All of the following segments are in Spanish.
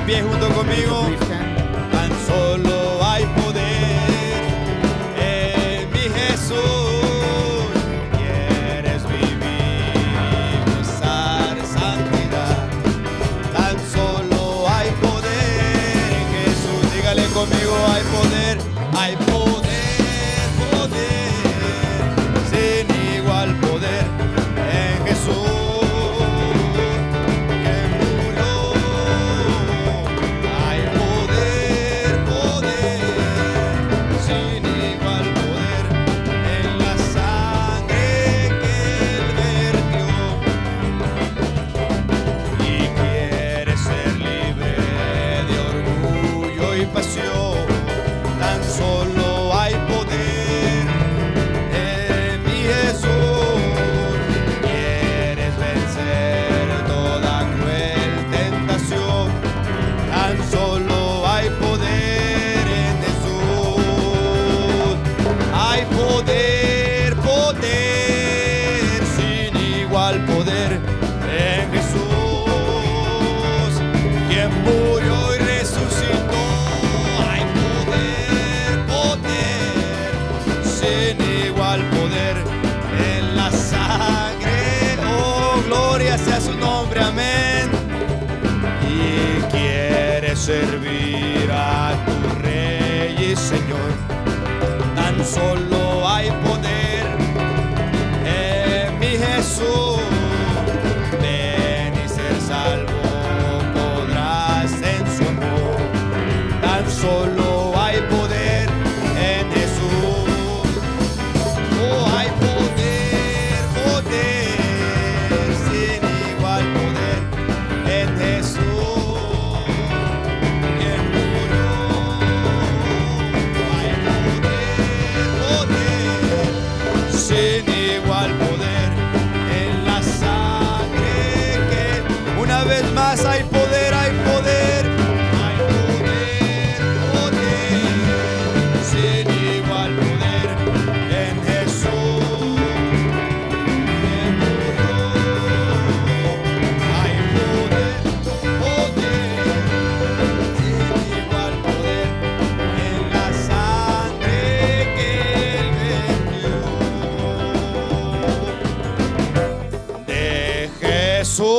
pie junto conmigo.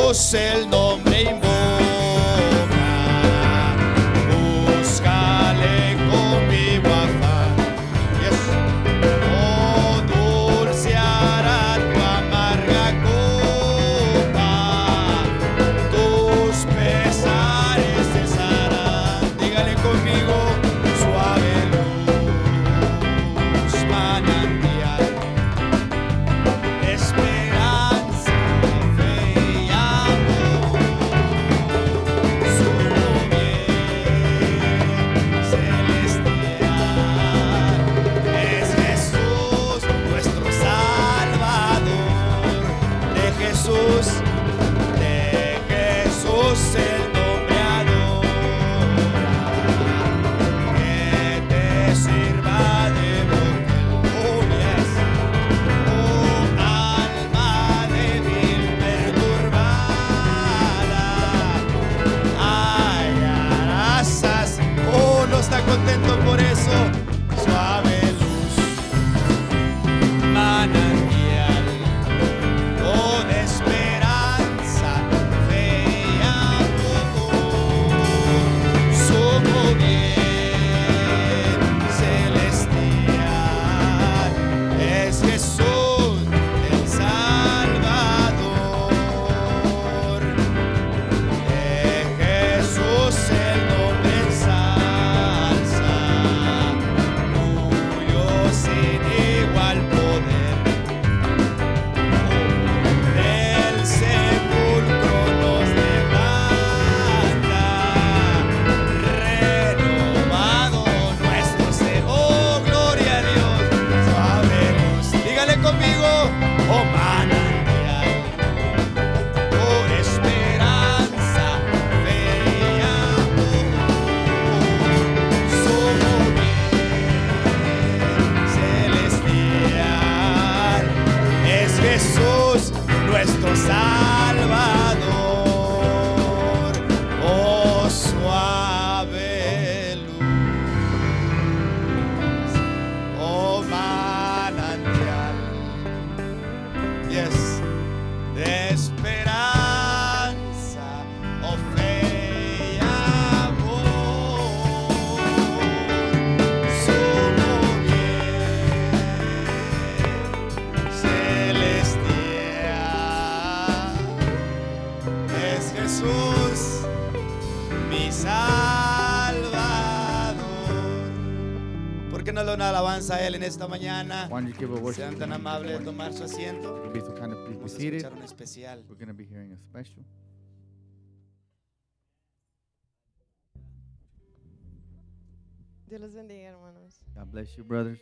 Jesús el nombre Él en esta mañana. You give a worship Sean tan amables de tomar su asiento. Be so kind of Vamos a escuchar un especial. We're going to be hearing a special. Dios los bendiga, hermanos. God bless you, brothers.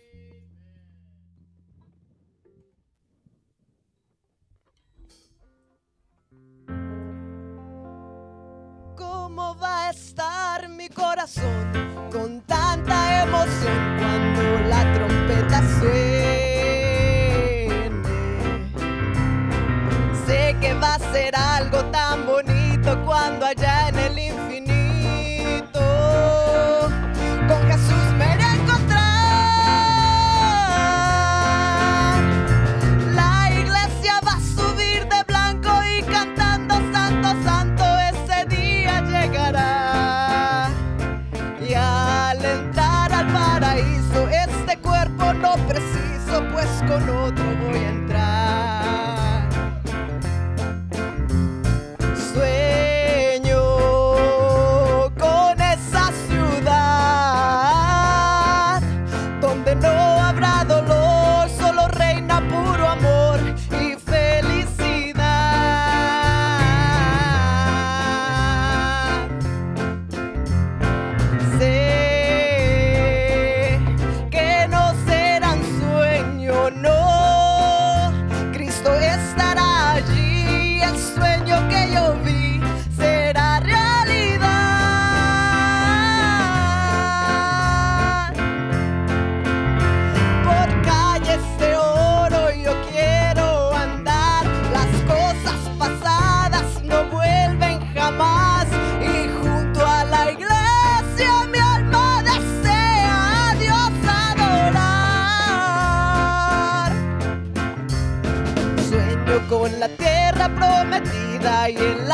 ¿Cómo va a estar mi corazón con tanta emoción cuando la trompeta suene? Sé que va a ser algo tan bonito cuando allá en el prometida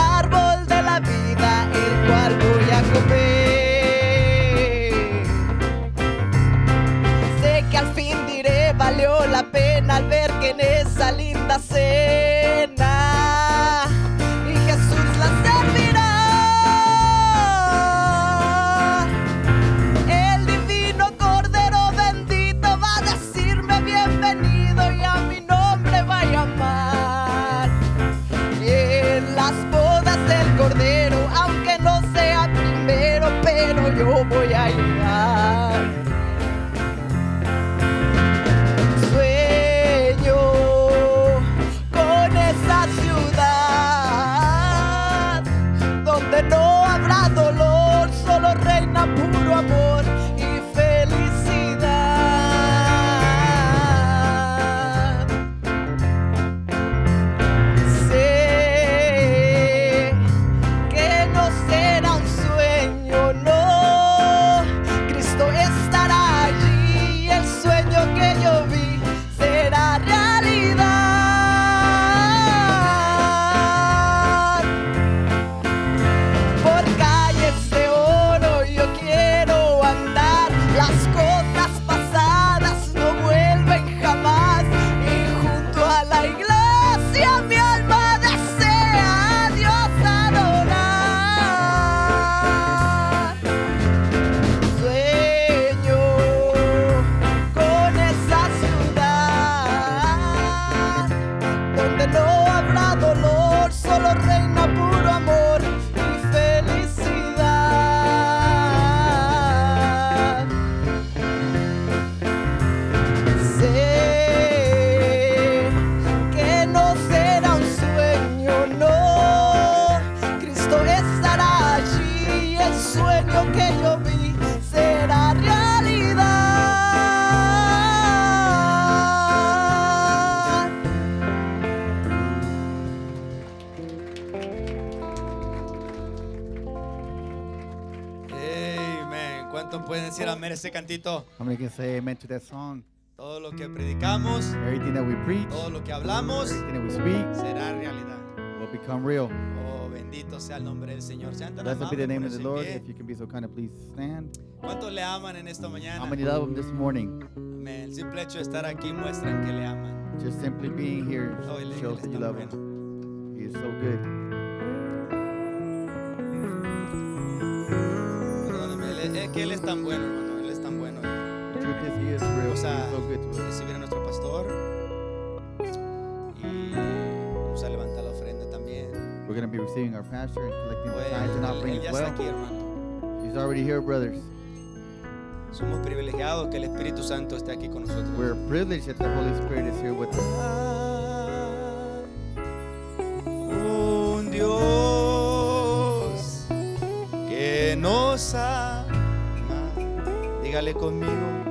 How say amen to that song? Todo lo que predicamos, Everything that we preach, todo lo que hablamos, everything that we speak será realidad. will become real. Oh, bendito sea el nombre del Señor. Sean tan Blessed be the name of the Lord. If you can be so kind of please stand. ¿Cuántos le aman en esta How mañana? many love him this morning? Amén. El simple hecho de estar aquí muestran que le aman. Just simply being here Oh, shows that you love him. He is so good. Perdóneme, es que Él es tan bueno, Vamos a recibir a nuestro pastor y vamos a levantar la ofrenda también. We're going to be receiving our pastor and collecting the tithes and él, offering él ya as está well. aquí. He's already here, brothers. Somos privilegiados que el Espíritu Santo esté aquí con nosotros. We're privileged that the Holy Spirit is here with us. Un Dios que nos ama. Dígale conmigo.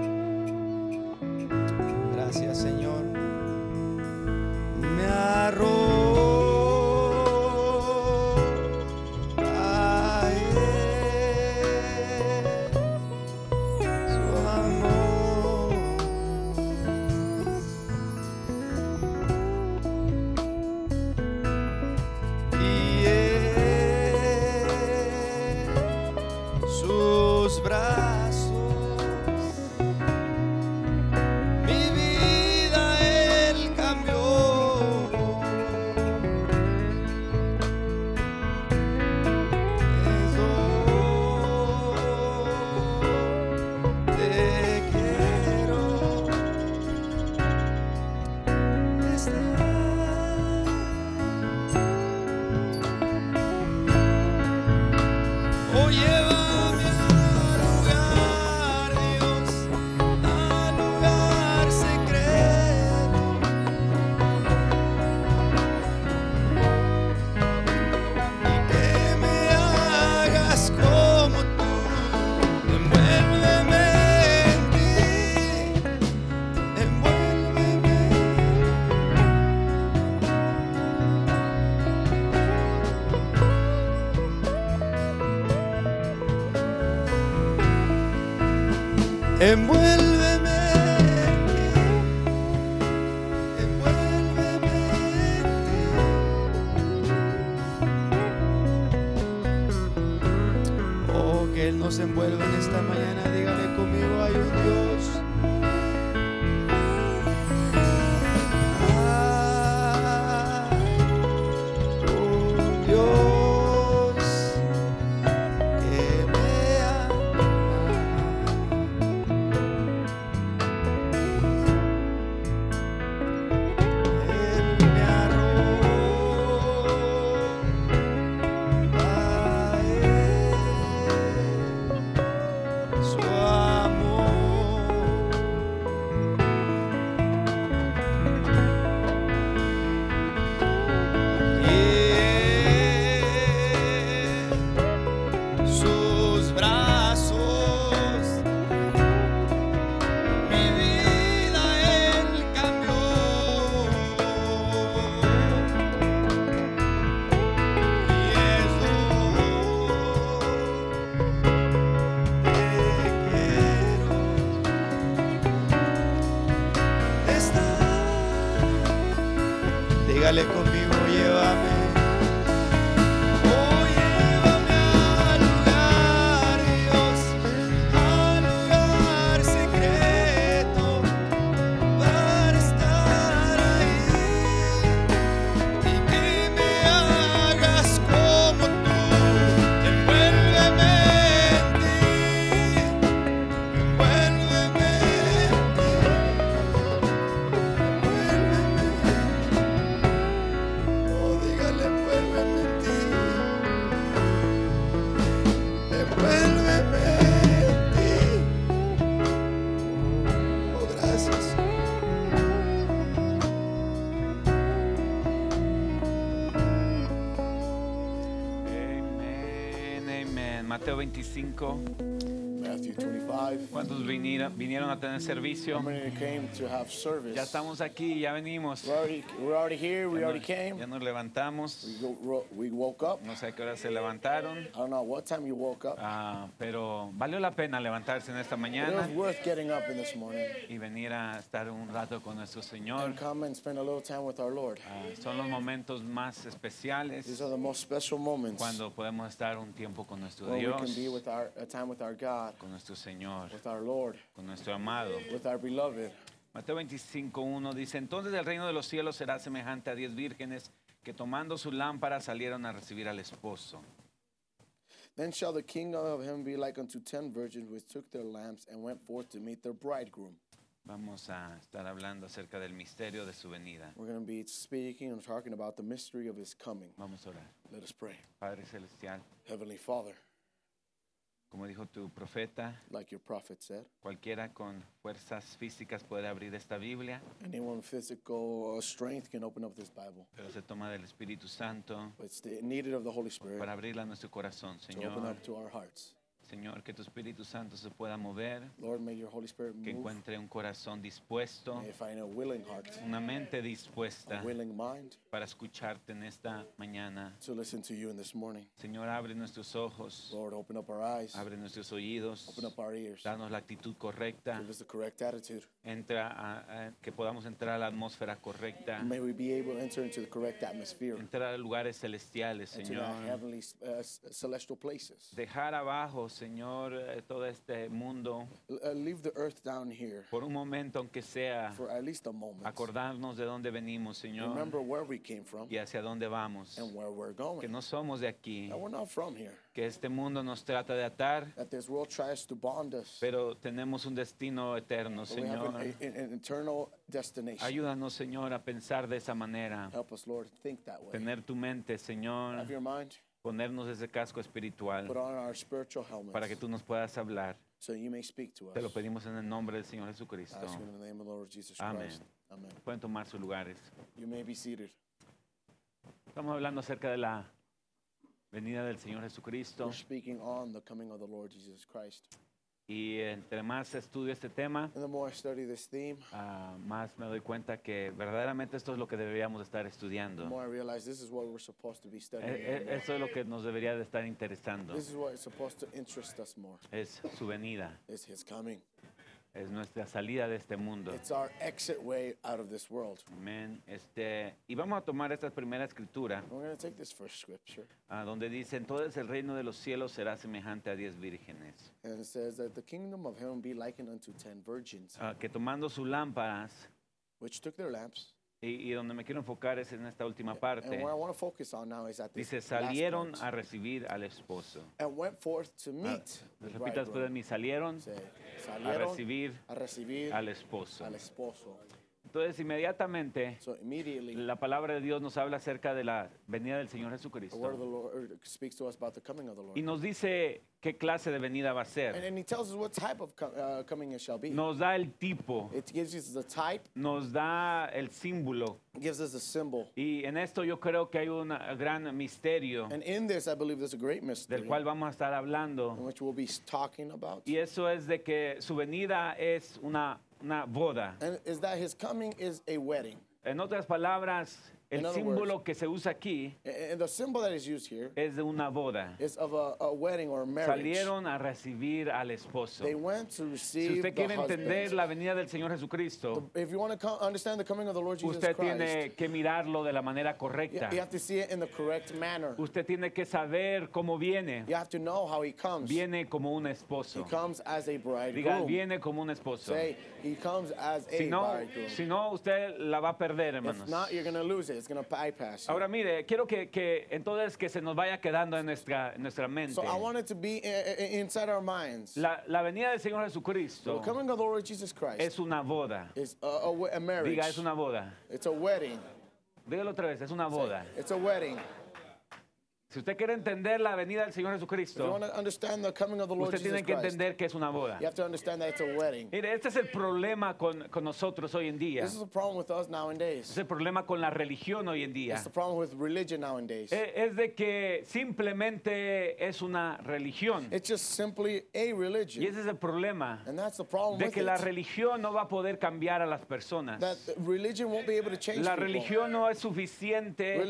25. Matthew 25. ¿Cuántos vinieron, vinieron a tener servicio? Ya estamos aquí, ya venimos. Ya already nos, levantamos. No sé a qué hora se levantaron, ah, pero valió la pena levantarse en esta mañana was worth getting up in this morning y venir a estar un rato con nuestro Señor. Ah, son los momentos más especiales These are the most special moments cuando podemos estar un tiempo con nuestro Dios, con nuestro Señor, with our Lord, con nuestro amado. with our beloved. Mateo 25.1 dice, entonces el reino de los cielos será semejante a diez vírgenes que tomando su lámpara salieron a recibir al esposo. Then shall the kingdom of heaven be like unto ten virgins which took their lamps and went forth to meet their bridegroom. Vamos a estar hablando acerca del misterio de su venida. We're going to be speaking and talking about the mystery of his coming. Vamos a orar. Let us pray. Padre Celestial, Heavenly Father, como dijo tu profeta, like your prophet said, cualquiera con fuerzas físicas puede abrir esta Biblia, anyone with physical strength can open up this Bible. pero se toma del Espíritu Santo But it's the, needed of the Holy Spirit para abrirla a nuestro corazón, to open Señor. up to our hearts. Señor, que tu Espíritu Santo se pueda mover, Lord, may your Holy Spirit que move. encuentre un corazón dispuesto, May I find a willing heart, una mente dispuesta a willing mind para escucharte en esta mañana. to listen to you in this morning. Señor, abre nuestros ojos, Lord, open up our eyes, abre nuestros oídos, open up our ears, danos la actitud correcta, give us the correct attitude. entra a- a- que podamos entrar a la atmósfera correcta, May we be able to enter into the correct atmosphere, entrar a lugares celestiales, into the Señor. heavenly uh, s- celestial places. Dejar abajo, Señor, eh, todo este mundo leave the earth down here por un momento, aunque sea, for at least a moment. acordarnos de dónde venimos, Señor, Remember where we came from y hacia dónde vamos. and where we're Que going. no somos de aquí, That we're not from here. que este mundo nos trata de atar, That this world tries to bond us. pero tenemos un destino eterno, But we have Señor. an, a- an eternal destination. Ayúdanos, Señor, a pensar de esa manera. Help us, Lord, think that way. Tener tu mente, Señor. Have your mind, Ponernos ese casco espiritual put on our spiritual helmets para que tú nos puedas hablar. so you may speak to us. Te lo pedimos en el nombre del Señor Jesucristo. Ask you in the name of the Lord Jesus Amen. Christ. Amen. Pueden tomar sus lugares. You may be seated. Estamos hablando acerca de la venida del Señor Jesucristo. We're speaking on the coming of the Lord Jesus Christ. Y entre más estudio este tema, And the more I study this theme, ah, más me doy cuenta que verdaderamente esto es lo que deberíamos estar the estudiando. more I realize this is what we're supposed to be E- studying. e- es lo que nos debería de estar interesando. This is what is supposed to interest us more. Es su venida, Is His coming. Es nuestra salida de este mundo. It's our exit way out of this world. Amén. Este, y vamos a tomar esta primera escritura, We're going to take this first scripture, ah, donde dice, entonces el reino de los cielos será semejante a diez vírgenes, and it says that the kingdom of heaven be likened unto ten virgins, ah, que tomando sus lámparas, which took their lamps. Y, y donde me quiero enfocar es en esta última parte, where I want to focus on now is at this dice, salieron a recibir al esposo. and went forth to Ah, meet the repita después de mí, salieron a salieron recibir a recibir al esposo. al esposo. Entonces, inmediatamente, So la palabra de Dios nos habla acerca de la venida del Señor Jesucristo. Lord speaks to us about the coming of the Lord. Y nos dice qué clase de venida va a And, ser. and uh. Nos da el tipo, It gives us the type, nos da el símbolo. gives us the symbol. Y en esto yo creo que hay un gran misterio And in this, I believe there's a great mystery del cual vamos a estar hablando. we'll. Y eso es de que su venida es una, una boda. And is that his coming is a wedding. En otras palabras, el símbolo que se usa aquí A- And the symbol that is used here es de una boda. is of a, a wedding or a marriage. Salieron a recibir al esposo. They went to Si usted the quiere entender husband. la venida del Señor Jesucristo, If the the usted Christ, tiene que mirarlo de la manera correcta. you have to see it in the correct manner. Usted tiene que saber cómo viene. You have to know how he comes. Viene como un He esposo. comes as a Diga, viene como un esposo. Say, he comes as a Si no, si no, usted la va a perder, If hermanos. not, you're lose it. It's to bypass you. Ahora mire, quiero que, que entonces que se nos vaya quedando en nuestra, en nuestra mente. So I want it to be i- i- inside our minds. La, la venida del Señor The Jesucristo coming of the Lord Jesus Christ es una boda. is a, a we- a marriage. Diga, es una boda. It's a wedding. Dígalo otra vez, es una boda. It's a wedding. Si usted quiere entender la venida del Señor Jesucristo, want to understand the coming of the Lord usted tiene que entender que es una boda. you have to understand that it's a wedding. Mire, este es el problema con, con nosotros hoy en día. This is the problem with us nowadays. Es el problema con la religión hoy en día. It's the problem with religion nowadays. E- Es de que simplemente es una religión. It's just simply a Y religion. ese es el problema. And that's the problem De que la religión no va a poder cambiar a las personas. That religion won't be able to change La religión no es suficiente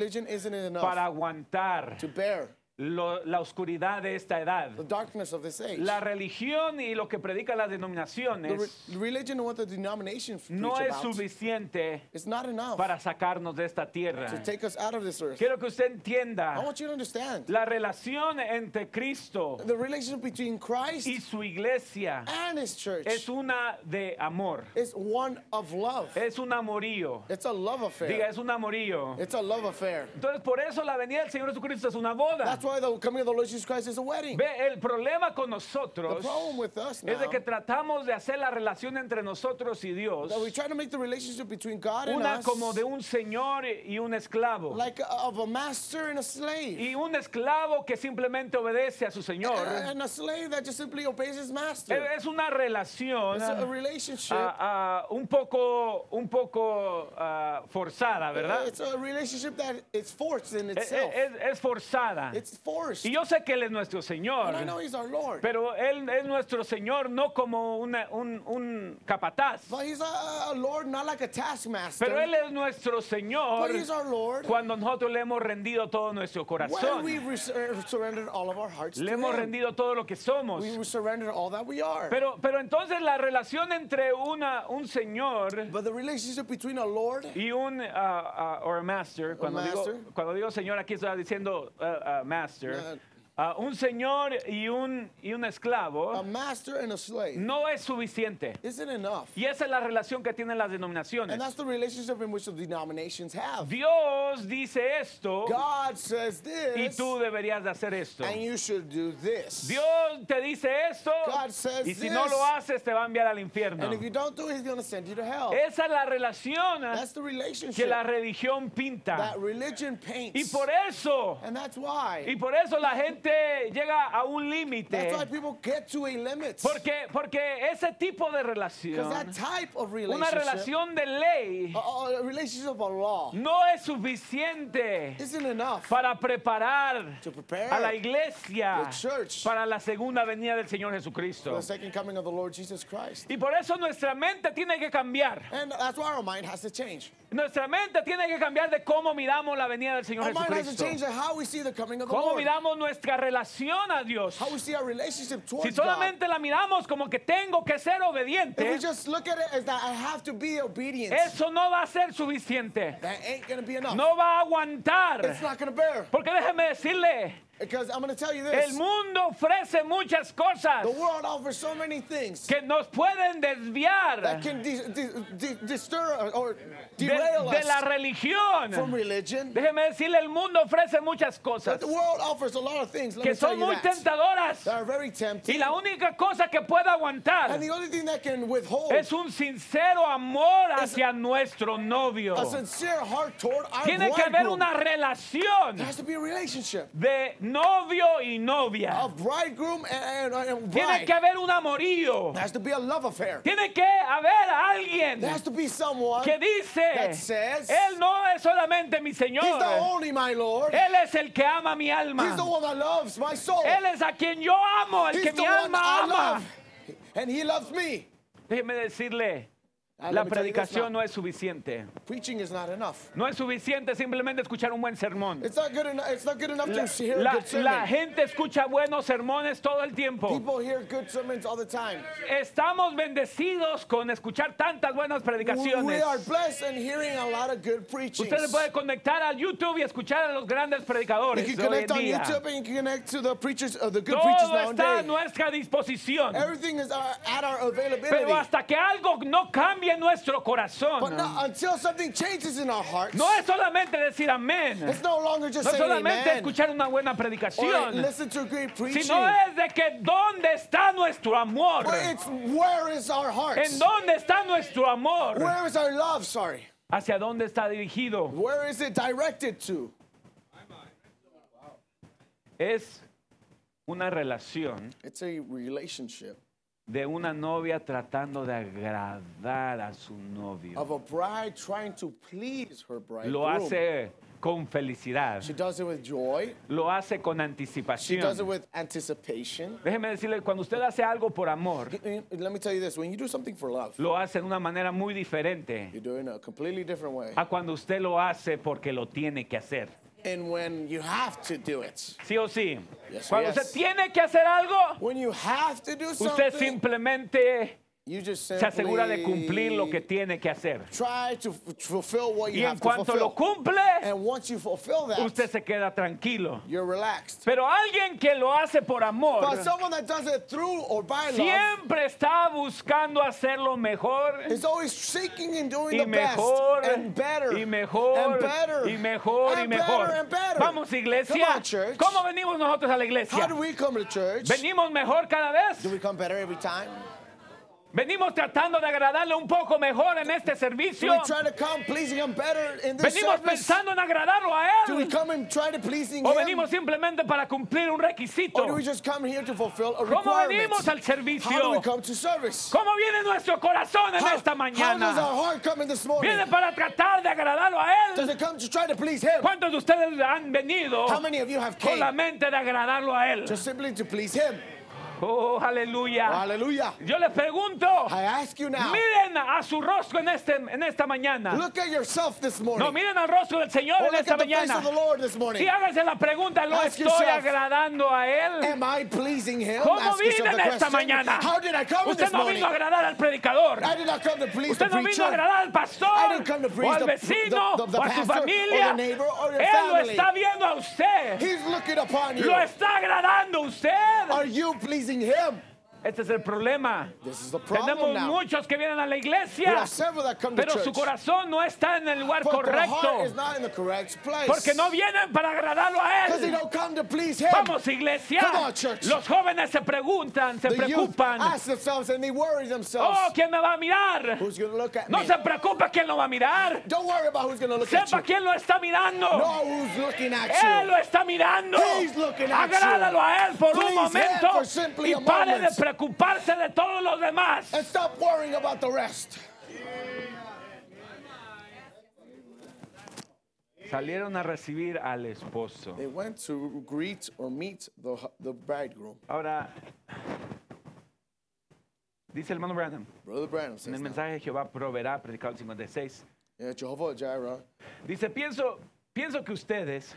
para aguantar bear lo- la oscuridad de esta edad. the darkness of this age. La religión y lo que predican las The re- denominaciones religion and what the denominations no es about suficiente not enough para sacarnos de esta tierra. to take us out of this earth. Quiero que usted I entienda want you to understand la relación entre Cristo the relationship between Christ y su iglesia and his church es una de amor, is one of love. es un amorío. It's a love Diga, affair. es un amorío. It's a love affair. Entonces, por eso la venida del Señor Jesucristo es una boda. That's That's why the coming of the Lord Jesus Christ is a wedding. Ve, el problema con The nosotros problem with us es de que tratamos de hacer la relación entre nosotros y Dios that we try to make the relationship between God and una us como de un señor y un esclavo. like a, of a master and a slave. Y un esclavo que simplemente obedece a su señor. and a slave that just simply obeys his master. Es una relación It's a, a relationship. ah, ah, un poco, un poco ah, forzada, ¿verdad? It's a relationship that it's forced in Es, itself. es- es forzada. it's forced. Y yo sé que Él es nuestro Señor, and I know he's our Lord. pero Él es nuestro Señor no como una- un, un capataz, but he's a, a Lord not like a taskmaster. pero Él es nuestro Señor but he's our Lord. cuando nosotros le hemos rendido todo nuestro corazón, we re- uh, surrendered all of our hearts le to hemos him. rendido todo lo que somos. We surrendered all that we are. Pero, pero entonces la relación entre una, un Señor but the relationship between a Lord y un ah, or a master, cuando digo, master. cuando digo señor aquí estoy diciendo ah, ah, master, Uh, un señor y un, y un esclavo a master and a slave no es suficiente. isn't enough. Y esa es la relación que tienen las And denominaciones. that's the relationship in which the denominations have. Dios dice esto God says y this, tú deberías de hacer esto. and you should do this. Dios te dice esto God says y si no this. lo haces te va a enviar al infierno. And if you don't do it, he's going to send you to hell. Esa es la relación That's the que la religión pinta. that religion paints. Y por eso, and that's why. y por eso la gente llega a un límite. That's why people get to a limit. Porque, porque ese tipo de relación, that type of una relación de ley, a, a relationship of law, no es suficiente isn't enough para preparar to prepare a la iglesia the church para la segunda venida del Señor Jesucristo. the second coming of the Lord Jesus Christ. Y por eso nuestra mente tiene que cambiar. And that's why our mind has to change. Nuestra mente tiene que cambiar de cómo miramos la venida del Señor Our mind has to Jesucristo. change how we see the coming of the Cómo Lord. miramos nuestra relación a Dios. How we see our relationship Si towards God. solamente la miramos como que tengo que ser If obediente, we just look at it as that I have to be obedient, eso no va a ser suficiente. that ain't to be enough. No va a It's aguantar. not going to bear. Porque déjeme decirle, Because I'm going to tell you el this. mundo ofrece muchas cosas The world offers so many things que nos pueden desviar that can dis- dis- dis- disturb or- or de, la from religión. religion. Déjeme decirle, el mundo ofrece muchas cosas But the world offers a lot of things. Let que son muy that. tentadoras. That are very tempting. Y la única cosa que puede aguantar And the only thing that can withhold es un sincero amor hacia nuestro novio. a sincere heart toward our Tiene que haber una relación There has to be a relationship de novio y novia. of bridegroom and, and, and Tiene que haber un amorío. There has to be a love affair. Tiene que haber alguien There has to be someone. que dice, that says, Él no es solamente mi He's the Señor, only my Lord. Él es el que ama mi He's alma. the one that loves my soul. Él es a quien yo amo, el He's que mi alma ama. love. And he loves me. Déjeme decirle, la predicación no es suficiente. Preaching is not enough. No es suficiente simplemente escuchar un buen sermón. It's not good enough. It's not good enough La, to hear a la- good sermon. la gente escucha buenos sermones todo el tiempo. People hear good sermons all the time. Estamos bendecidos con escuchar tantas buenas We predicaciones. are blessed and hearing a lot of good preaching. Usted se puede conectar al YouTube y escuchar a los grandes You predicadores can de hoy en connect on día. YouTube and you can connect to the preachers, uh, the good preachers Todo está a nuestra disposición. Everything is uh, at our availability. Pero hasta que algo no cambie en nuestro But corazón, not until something changes in our hearts, no es solamente decir amén, it's no longer just no es saying solamente amen escuchar una buena or predicación, listen to great preaching. sino es de que dónde está nuestro amor, But it's where is our en dónde está nuestro amor, Where is our love? Sorry. hacia dónde está dirigido. Where is it directed to? Es una relación It's a relationship de una novia tratando de agradar a su novio. of a bride trying to please her bridegroom. Lo hace con felicidad, She does it with joy. lo hace con She does it anticipación. with anticipation. Déjeme decirle, cuando usted hace algo por amor, Let me tell you this: when you do something for love, lo hace de una manera muy diferente you do it in a completely different way. a cuando usted lo hace porque lo tiene que hacer. And when you have to do it, ¿Sí o sí? Yes, Cuando yes. usted tiene que hacer algo, when you have to do usted something, simplemente se asegura de cumplir lo que tiene que hacer. Try to f- fulfill what Y you en cuanto lo cumple, usted se queda tranquilo. you're relaxed. Pero alguien que lo hace por amor, siempre está buscando hacerlo mejor is always seeking and doing y mejor y mejor y mejor y mejor. Vamos iglesia. ¿Cómo venimos nosotros a la iglesia? ¿Venimos mejor cada vez? ¿Venimos tratando de agradarle un poco mejor en este servicio? we try to come pleasing Him better in this ¿Venimos service? pensando en agradarlo a Él? ¿O Him? venimos simplemente para cumplir un requisito? Or do we just come here to fulfill a ¿Cómo venimos al servicio? ¿Cómo viene nuestro corazón en esta mañana? ¿Viene para tratar de agradarlo a Él? ¿Cuántos de ustedes han venido How many of you have con la mente de agradarlo a Él? Please Him? Oh, aleluya. Yo les pregunto, I ask you now, miren a su rostro en, este, en esta mañana. look at yourself this morning. No, miren al rostro del Señor or en esta mañana. Y hágase la pregunta, ¿lo Ask estoy yourself, agradando a Él? Am I pleasing Him? ¿Cómo vine en esta mañana? How did I come in Usted this no vino a agradar al predicador. I did not come to please Usted the no vino a agradar al I pastor didn't come to o please al vecino the- the- the o a su or familia. the neighbor or your Él lo está viendo a usted. He's looking upon you. Lo está agradando a usted. Are you pleasing Him? Este es el problema. This is the problem Tenemos now. muchos que vienen a la iglesia, pero su corazón no está en el lugar But correcto. Porque no vienen para agradarlo a Él. Vamos, iglesia. On. Los jóvenes se preguntan, se the preocupan. Oh, ¿quién me va a mirar? No me? se preocupe quién lo va a mirar. Don't worry about who's going to look at Sepa quién lo está mirando. Él lo está mirando. Agrádalo a Él por un Please Him momento y pare de moment. Preocuparse de todos los demás. And stop worrying about the rest. Salieron a recibir al esposo. They went to greet or meet the, the bridegroom. Ahora, dice el hermano Branham, Brother Branham en el mensaje de Jehová proveerá, predicado el 56, yeah, Jehovah Jireh dice, pienso, pienso que ustedes,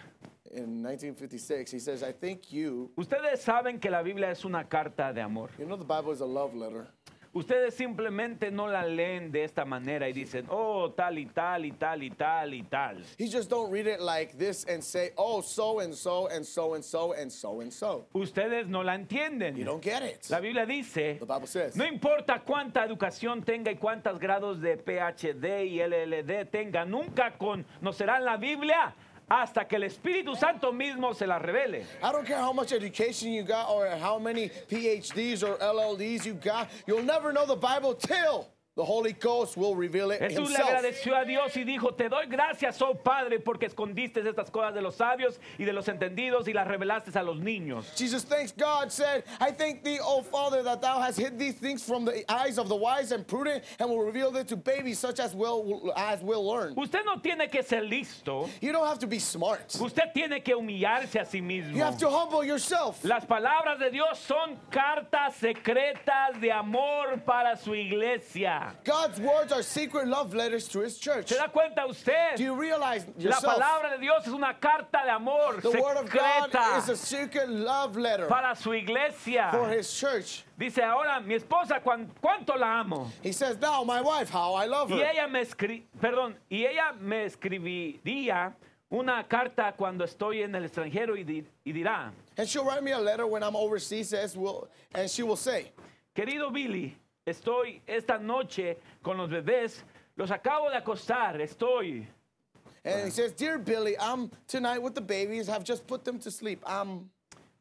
in 1956, he says, I think you, ustedes saben que la Biblia es una carta de amor. you know the Bible is a love letter. Ustedes simplemente no la leen de esta manera y dicen, oh, tal y tal y tal y tal y tal. He just don't read it like this and say, oh, so and so and so and so and so and so. Ustedes no la You entienden. don't get it. La Biblia dice, The Bible says, no importa cuánta educación tenga y cuántos grados de PhD y LLD tenga, nunca conocerán la Biblia hasta que el Espíritu Santo mismo se la revele. I don't care how much education you got or how many PhDs or LLDs you got, you'll never know the Bible till the Holy Ghost will reveal it Jesús le himself. agradeció a Dios y dijo, te doy gracias, oh Padre, porque escondiste estas cosas de los sabios y de los entendidos y las revelaste a los niños. Jesus thanks God, said, I thank thee, O Father, that thou hast hid these things from the eyes of the wise and prudent and will reveal them to babies such as will as will learn. Usted no tiene que ser listo, You don't have to be smart. usted tiene que humillarse a sí You mismo. have to humble yourself. Las palabras de Dios son cartas secretas de amor para su iglesia. God's words are secret love letters to his church. ¿Se da cuenta usted? Do you realize La yourself? palabra de Dios es una carta de amor The word of God secreta is a secret love letter para su iglesia. for his church. Dice ahora, mi esposa, ¿cuán- ¿cuánto la amo? He says, Now, my wife, how I love Y her. ella me escri perdón, y ella me escribiría una carta cuando estoy en el extranjero y, di- y dirá, And she'll write me a letter when I'm overseas, says, will, and she will say, querido Billy, estoy esta noche con los bebés, los acabo de acostar, estoy. and he says, Dear Billy, I'm tonight with the babies, have just put them to sleep. I'm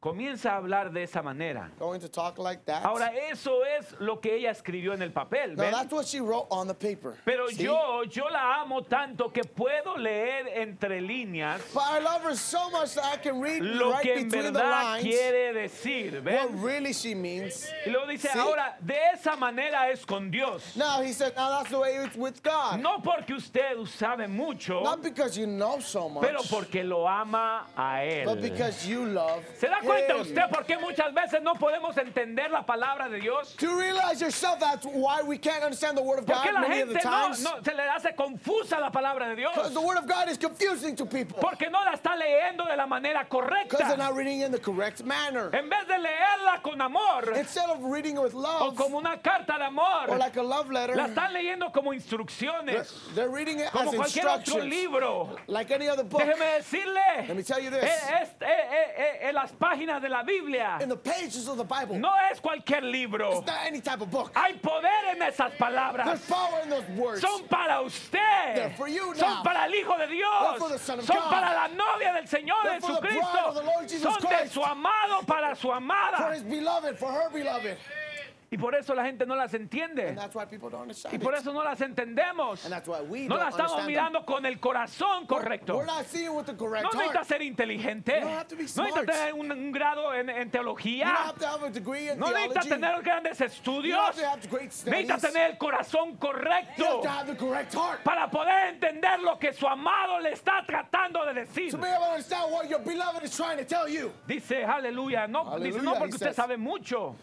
Comienza a hablar de esa manera. going to talk like that. Ahora, eso es lo que ella escribió en el papel. that's what she wrote on the paper. Pero See? yo, yo la amo tanto que puedo leer entre líneas But I love her so much that I can read lo right que en between the verdad lines quiere decir. what really she means. Y luego dice, ahora, de esa manera es con Dios. Now, he said, Now that's the way it's with God. No porque usted sabe mucho, Not because you know so much, pero porque lo ama a but Él. because you love ¿Se da Him. Cuenta usted por qué muchas veces no podemos entender la palabra de Dios? Do you realize yourself that's why we can't understand the Word of ¿Por qué God la many of the gente no, times? no- se le hace confusa la palabra de Dios? Because the Word of God is confusing to people. Porque no la está leyendo de la manera Because they're correcta. not reading in the correct manner. En vez de leerla con amor Instead of reading it with o love como una carta de amor, or like a love letter, la están leyendo como they're, instrucciones, they're reading it como as cualquier otro instructions. libro. Like any other book. Déjeme decirle, Let me tell you this. eh, es- eh, eh, eh, en las páginas de la Biblia In the pages of the Bible, no es cualquier libro. it's not any type of book. Hay poder en esas There's palabras. power in those words. Son para usted. They're for you Son para el Hijo de They're for the Dios. Son of Son God. para la novia del Señor They're for the bride of the Lord Jesucristo. Jesus Son de Christ. su amado para su for amada. his beloved, for her beloved. Y por eso la gente no las entiende. And that's why people don't understand Y por eso no las entendemos. And that's why we No las estamos mirando con el corazón correcto. We're not seeing with the correct No necesitas ser inteligente. No necesitas tener un, un grado en, en teología. No necesitas tener grandes estudios. Necesitas tener el corazón correcto to have the correct heart. para poder entender lo que su amado le está tratando de decir. Dice, aleluya. No, dice, no porque usted sabe mucho,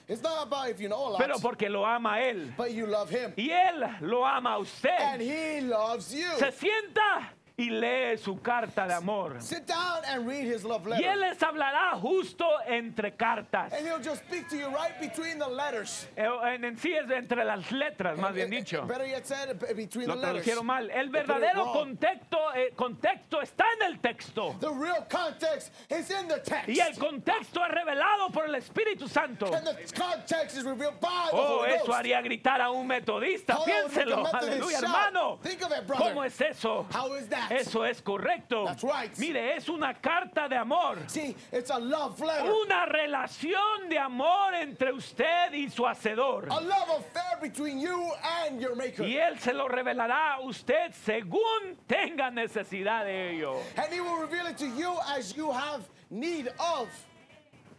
Pero porque lo ama a él. but you love him. Y él lo ama a And usted. he loves you. Se sienta y lee su carta de amor. Sit down and read his love Y él letter. les hablará justo entre cartas. And he'll just speak to you right between the letters. Eh, En, en sí es entre las letras, más bien Eh, eh, dicho. Better yet said, be- between Lo the letters. mal. El verdadero contexto, eh, contexto está en el texto. The real context is in the text. Y el contexto es revelado por el Espíritu Santo. And the context is revealed by the Oh, Holy eso Ghost. haría gritar a un metodista. Piénselo. Aleluya, hermano. Think of it, brother. ¿Cómo es eso? How is that? Eso es correcto. That's right. Mire, es una carta de amor. See, it's a love letter. Una relación de amor entre usted y su hacedor. A love affair between you and your maker. Y él se lo revelará a usted según tenga necesidad de ello. And he will reveal it to you as you have need of.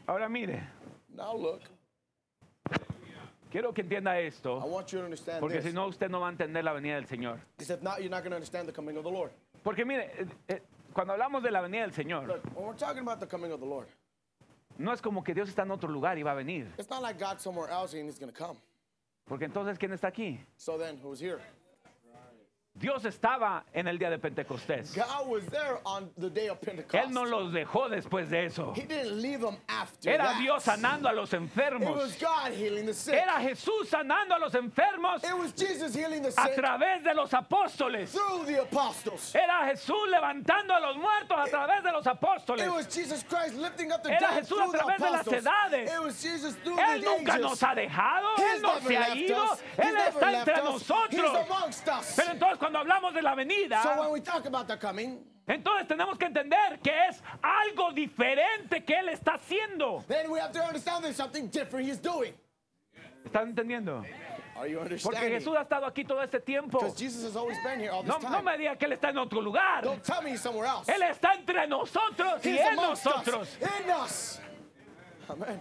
Ahora mire, Now look, quiero que entienda I esto, want you to understand porque si no usted no va a entender la venida del Señor. Porque mire, eh, eh, cuando hablamos de la venida del Señor, Look, when we're talking about the coming of the Lord, no es como que Dios está en otro lugar y va a venir. it's not like God's somewhere else and he's going to come. Porque entonces, ¿quién está aquí? So then, who's here? Dios estaba en el día de Pentecostés. God was there on the day of Pentecost. Él no los dejó después de eso. He didn't leave them after Era that. Dios sanando a los It was enfermos. God healing the sick. Era Jesús sanando a los enfermos It was Jesus healing the a sick través de los apóstoles. through the apostles. Era Jesús levantando a los muertos a través de los apóstoles. It was Jesus Christ lifting up the Era dead Jesús a través de las edades. It was Jesus through Él the nunca ages. nos ha dejado, Él He's no never se ha ido, us. He's Él never está entre. He's nosotros. Pero entonces cuando hablamos de la venida, So when we talk about the coming, entonces tenemos que entender que es algo diferente que Él está haciendo. then we have to understand there's something different he's doing. ¿Están entendiendo? Are you Porque understanding? Jesús ha estado aquí todo este tiempo. Because Jesus has always been here all this No, no time. me diga que Él está en otro lugar. Don't tell me he's somewhere else. Él está entre nosotros y He's en amongst nosotros. us, in us. Amen.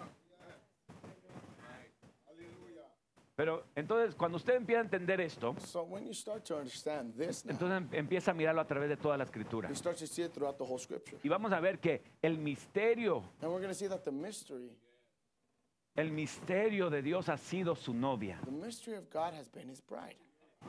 Pero entonces cuando usted empieza a entender esto, So when you start to understand this now, entonces em- empieza a mirarlo a través de toda la escritura. you start to see it throughout the whole scripture. Y vamos a ver que el misterio, And we're going to see that the mystery, el misterio de Dios ha sido su novia. the mystery of God has been his bride.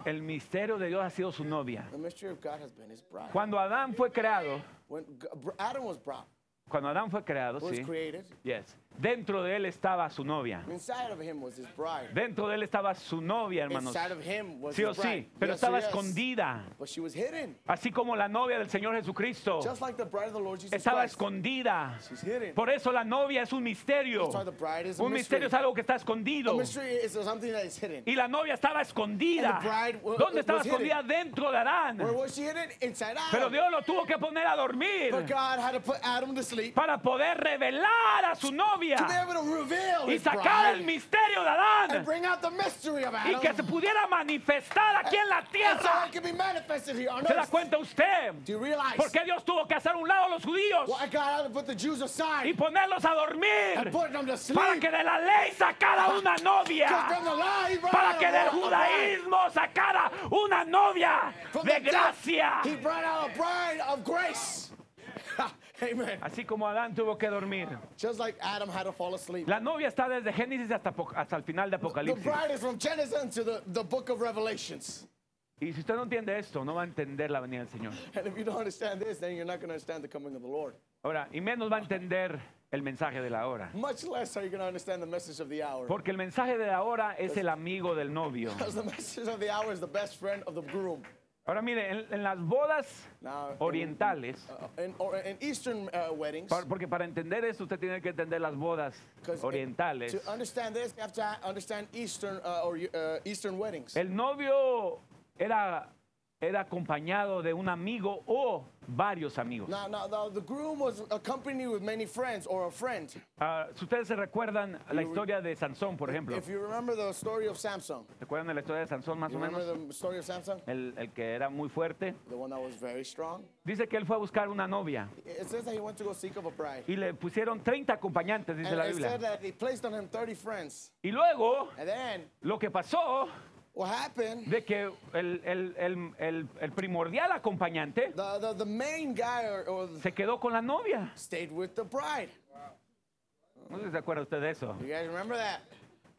El misterio de Dios ha sido su novia. The mystery of God has been his bride. Cuando Adán fue creado, When G- Adam was brought, cuando Adán fue creado, was sí, created, yes, dentro de él estaba su novia. inside of him was his bride. Dentro de él estaba su novia, hermanos. Inside of him was Sí o his bride. sí, pero Yes, estaba yes. escondida. But she was hidden. Así como la novia del Señor Jesucristo Just like the bride of the Lord Jesus estaba Christ. escondida. She's hidden. Por eso la novia es un misterio. That's why the bride is a Un mystery. misterio es algo que está A escondido. mystery is something that is hidden. Y la novia estaba escondida. And the bride wa- ¿Dónde estaba was hidden. escondida? Dentro de Adán. Where was she hidden? Inside Pero Adam. Dios lo tuvo que poner a dormir But God had to put Adam to sleep para poder revelar a su novia to be able to reveal y his sacar el bride misterio de and Adán bring out the mystery of y que se pudiera manifestar aquí en la And so tierra. it can be manifested here on ¿Se da earth. cuenta usted? Do you realize ¿Por qué Dios tuvo que hacer a un lado a los judíos why God had to put the Jews y aside ponerlos a and dormir put them to sleep? para que de la ley sacara una Because novia? from the lie, he brought Para out que a del bride. judaísmo sacara una novia From de the death, gracia. He brought out a bride of grace. Amen. Así como Adán tuvo que dormir. Just like Adam had to fall asleep. La novia está desde Génesis hasta, hasta el final de The Apocalipsis. bride is from Genesis to the, the book of Revelations. Y si usted no entiende esto, no va a entender la venida del Señor. And if you don't understand this, then you're not going to understand the coming of the Lord. Ahora, y menos va a entender el mensaje de la hora. Much less are you going to understand the message of the hour. Porque el mensaje de la hora es el amigo del novio. Because the message of the hour is the best friend of the groom. Ahora mire, en, en las bodas Now, in- orientales, Uh, in, in Eastern uh, weddings, par- porque para entender esto usted tiene que entender las bodas 'cause orientales. to understand this, you have to understand Eastern uh, or uh, Eastern weddings. El novio era, era acompañado de un amigo o varios amigos. Now, now, now, the groom was accompanied with many friends or a friend. Ah, si ustedes se recuerdan la historia de Sansón, por ejemplo. If you remember the story of Samson, ¿Recuerdan de la historia de Sansón más you o remember menos? the story of Samson, El, el que era muy fuerte. the one that was very strong. Dice que él fue a buscar una novia It says that he went to go seek of a bride. y le pusieron 30 acompañantes, dice And la it said Biblia. that placed on him 30 friends. Y luego, And then lo que pasó? De que el, el- el- el- primordial acompañante The, the, the main guy or, or se quedó con la novia. stayed with the bride. No sé si se acuerda usted de eso. You guys remember that?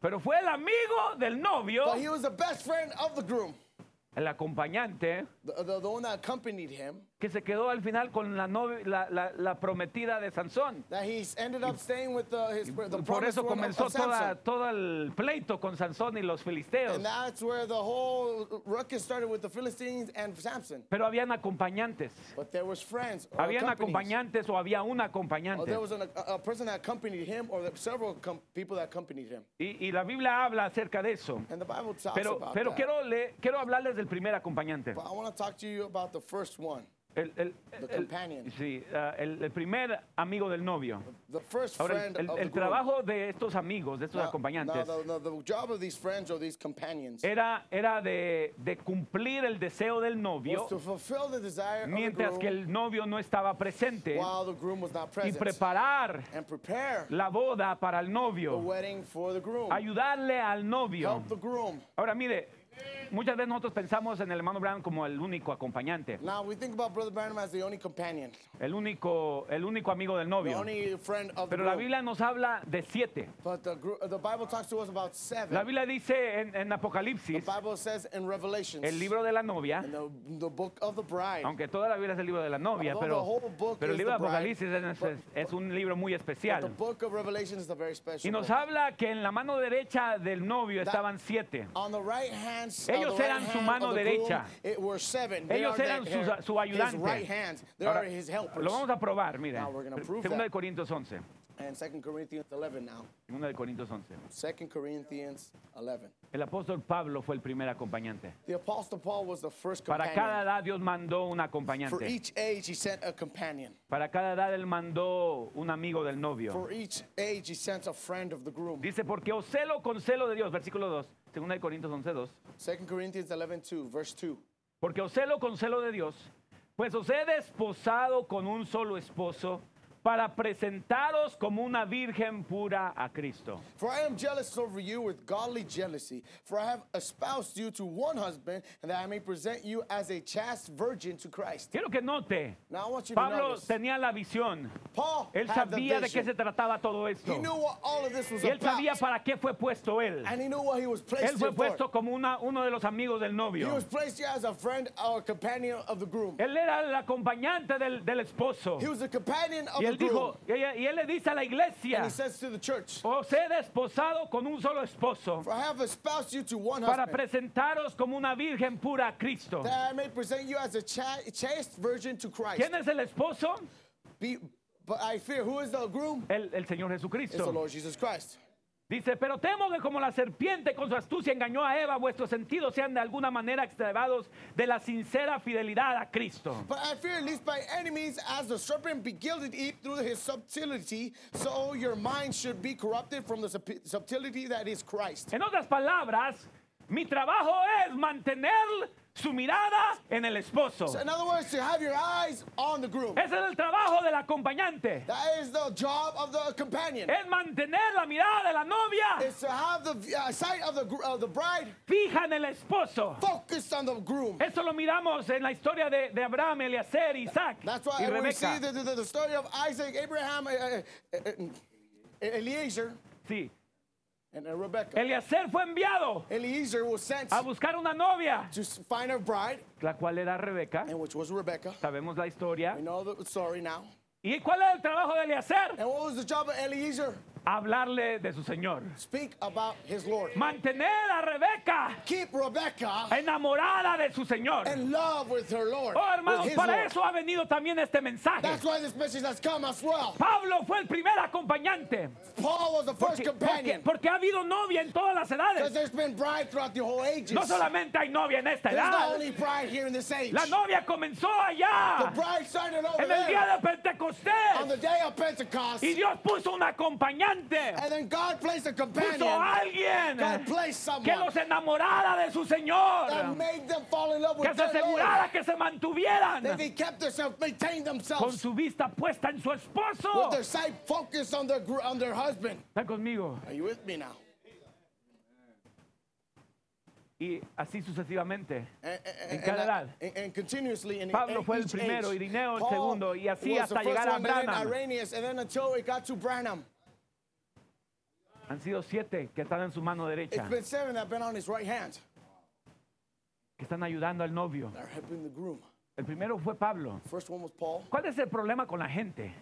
Pero fue el amigo del novio, But he was the best friend of the groom, el acompañante, the, the, the one that accompanied him. Que se quedó al final con la, novia, la, la- la prometida de Sansón. That he ended up staying with the, his, the Por eso comenzó toda, todo el pleito con Sansón y los filisteos. And that's where the whole ruckus started with the Philistines and Samson. Pero habían acompañantes. But there was friends. Or Habían acompañantes o había un acompañante. there was an, a, a person that accompanied him, or there were several com- people that accompanied him. Y, la Biblia habla acerca de eso. And the Bible talks Pero, pero that. quiero, le- quiero hablarles del primer acompañante. But I want to talk to you about the first one, El, el- the el- sí, ah, el- primer amigo del novio. the first Ahora, friend el, trabajo de estos amigos, de estos Now- acompañantes, Now, the, the, the job of these friends or these companions era, era de, de cumplir el deseo del novio was to fulfill the desire mientras que el novio no estaba presente while the groom was not y preparar la boda para el the novio, wedding for the groom. ayudarle al novio. Ahora mire, muchas veces nosotros pensamos en el hermano Brown como el único acompañante, Now we think about Brother Branham as the only companion, el único, el único amigo del the novio. only friend of the Pero la. Biblia nos habla de siete. But the, the Bible talks to us about seven. La Biblia dice en, en the Apocalipsis, Bible says in Revelations, el libro de la novia, in the, the book of the bride, aunque toda la Biblia es el libro de la novia, pero, the whole book pero el libro de the bride, Apocalipsis es, un libro muy the especial. book of Revelation is a very special Y nos book. habla que en la mano derecha del novio estaban siete. On the right hand, s- Ellos eran su mano derecha. Ellos eran sus- su ayudante. Ahora, lo vamos a probar, prove Segunda de. Corintios 11. And 2 Corinthians 11 now. Segunda de Corintios 11. 2 Corinthians 11. El apóstol Pablo fue el primer acompañante. The Apostle Paul was the first Para companion. cada edad Dios mandó un For acompañante. each age, he sent a companion. Para cada edad Él mandó un amigo del novio. For each age, he sent a friend of the groom. Dice, porque os celo con celo de Dios, versículo 2, segunda de Corintios 11, 2. 2 Corinthians 11, 2, verse 2. Porque os celo con celo de Dios, pues os he desposado con un solo esposo para presentaros como una virgen pura a Cristo. For I am jealous over you with godly jealousy, for I have espoused you to one husband, and that I may present you as a chaste virgin to Christ. Quiero que note, Now I want you to Pablo notice. tenía la visión. Paul Él had the sabía de qué vision. se trataba todo He esto. knew what all of this was Y él about. sabía para qué fue puesto él. and he knew what he was placed Él fue here for. puesto como una, uno de los amigos del He novio. was placed here as a friend or companion of the groom. Él era el acompañante del, del esposo. He was a companion of Y the él dijo, y, ella- y él le dice a la iglesia, os he desposado con un solo esposo para presentaros como una virgen pura a Cristo. ¿Quién es el esposo? Be, but I fear, who is the groom? El, el Señor It's the Jesucristo. Lord Jesus Christ. Dice, pero temo que como la serpiente con su astucia engañó a Eva, vuestros sentidos sean de alguna manera extravados de la sincera fidelidad a Cristo. But I fear, lest by enemies, as the serpent beguiled Eve through his subtlety, so your mind should be corrupted from the sub- subtlety that is Christ. En otras palabras, Mi trabajo es mantener su mirada en el esposo. So in other words, to have your eyes on the groom. Ese es el trabajo del acompañante. That is the job of the companion. Es mantener la mirada de la novia Is to have the uh, sight of the, of the bride fija en el esposo. focused on the groom. Eso lo miramos en la historia de, de Abraham, Eliezer, Isaac That's y why when we see Rebeca. the, the, the story of Isaac, Abraham, uh, uh, uh, uh, Eliezer, Sí. And uh, Rebecca. Eliezer fue enviado Eliezer was sent a buscar una novia, to find a bride, la cual era Rebeca. and which was Rebecca. Sabemos la historia. We know the story now. ¿Y cuál es el trabajo de Eliezer? And what was the job of Eliezer? Hablarle de su Señor. Speak about his Lord. Mantener a Rebeca Keep Rebecca enamorada de su Señor. in love with her Lord. Oh, with hermanos, his para Lord. eso ha venido también este mensaje. That's why this message has come as well. Pablo fue el primer acompañante. Paul was the first Porque, companion. porque ha habido novia en todas las edades. there's been bride throughout the whole ages. No solamente hay novia en esta There's edad. not only bride here in this age. La novia comenzó The allá bride started over en el día de on the Pentecostés. day of Pentecost. Y Dios puso un acompañante. And then God placed a Puso companion. a alguien God placed que someone los enamorara de su that Señor. made them fall in love Que with se their Lord. asegurara que se That mantuvieran they kept themselves, maintained con themselves su vista puesta en su with esposo. their sight focused on their, gr- on their husband. Está conmigo. Are you with me now? Y así sucesivamente. And, and- En and- cada edad. and- and continuously in Pablo in fue el primero. Irineo el segundo, y así hasta llegar a Branham. Irenaeus, and then until it got to Branham. Han sido siete que están en su mano derecha, It's been seven that have been on his right hand que están ayudando al novio. the groom. El primero fue Pablo. First one was Paul. ¿Cuál es el problema con la gente?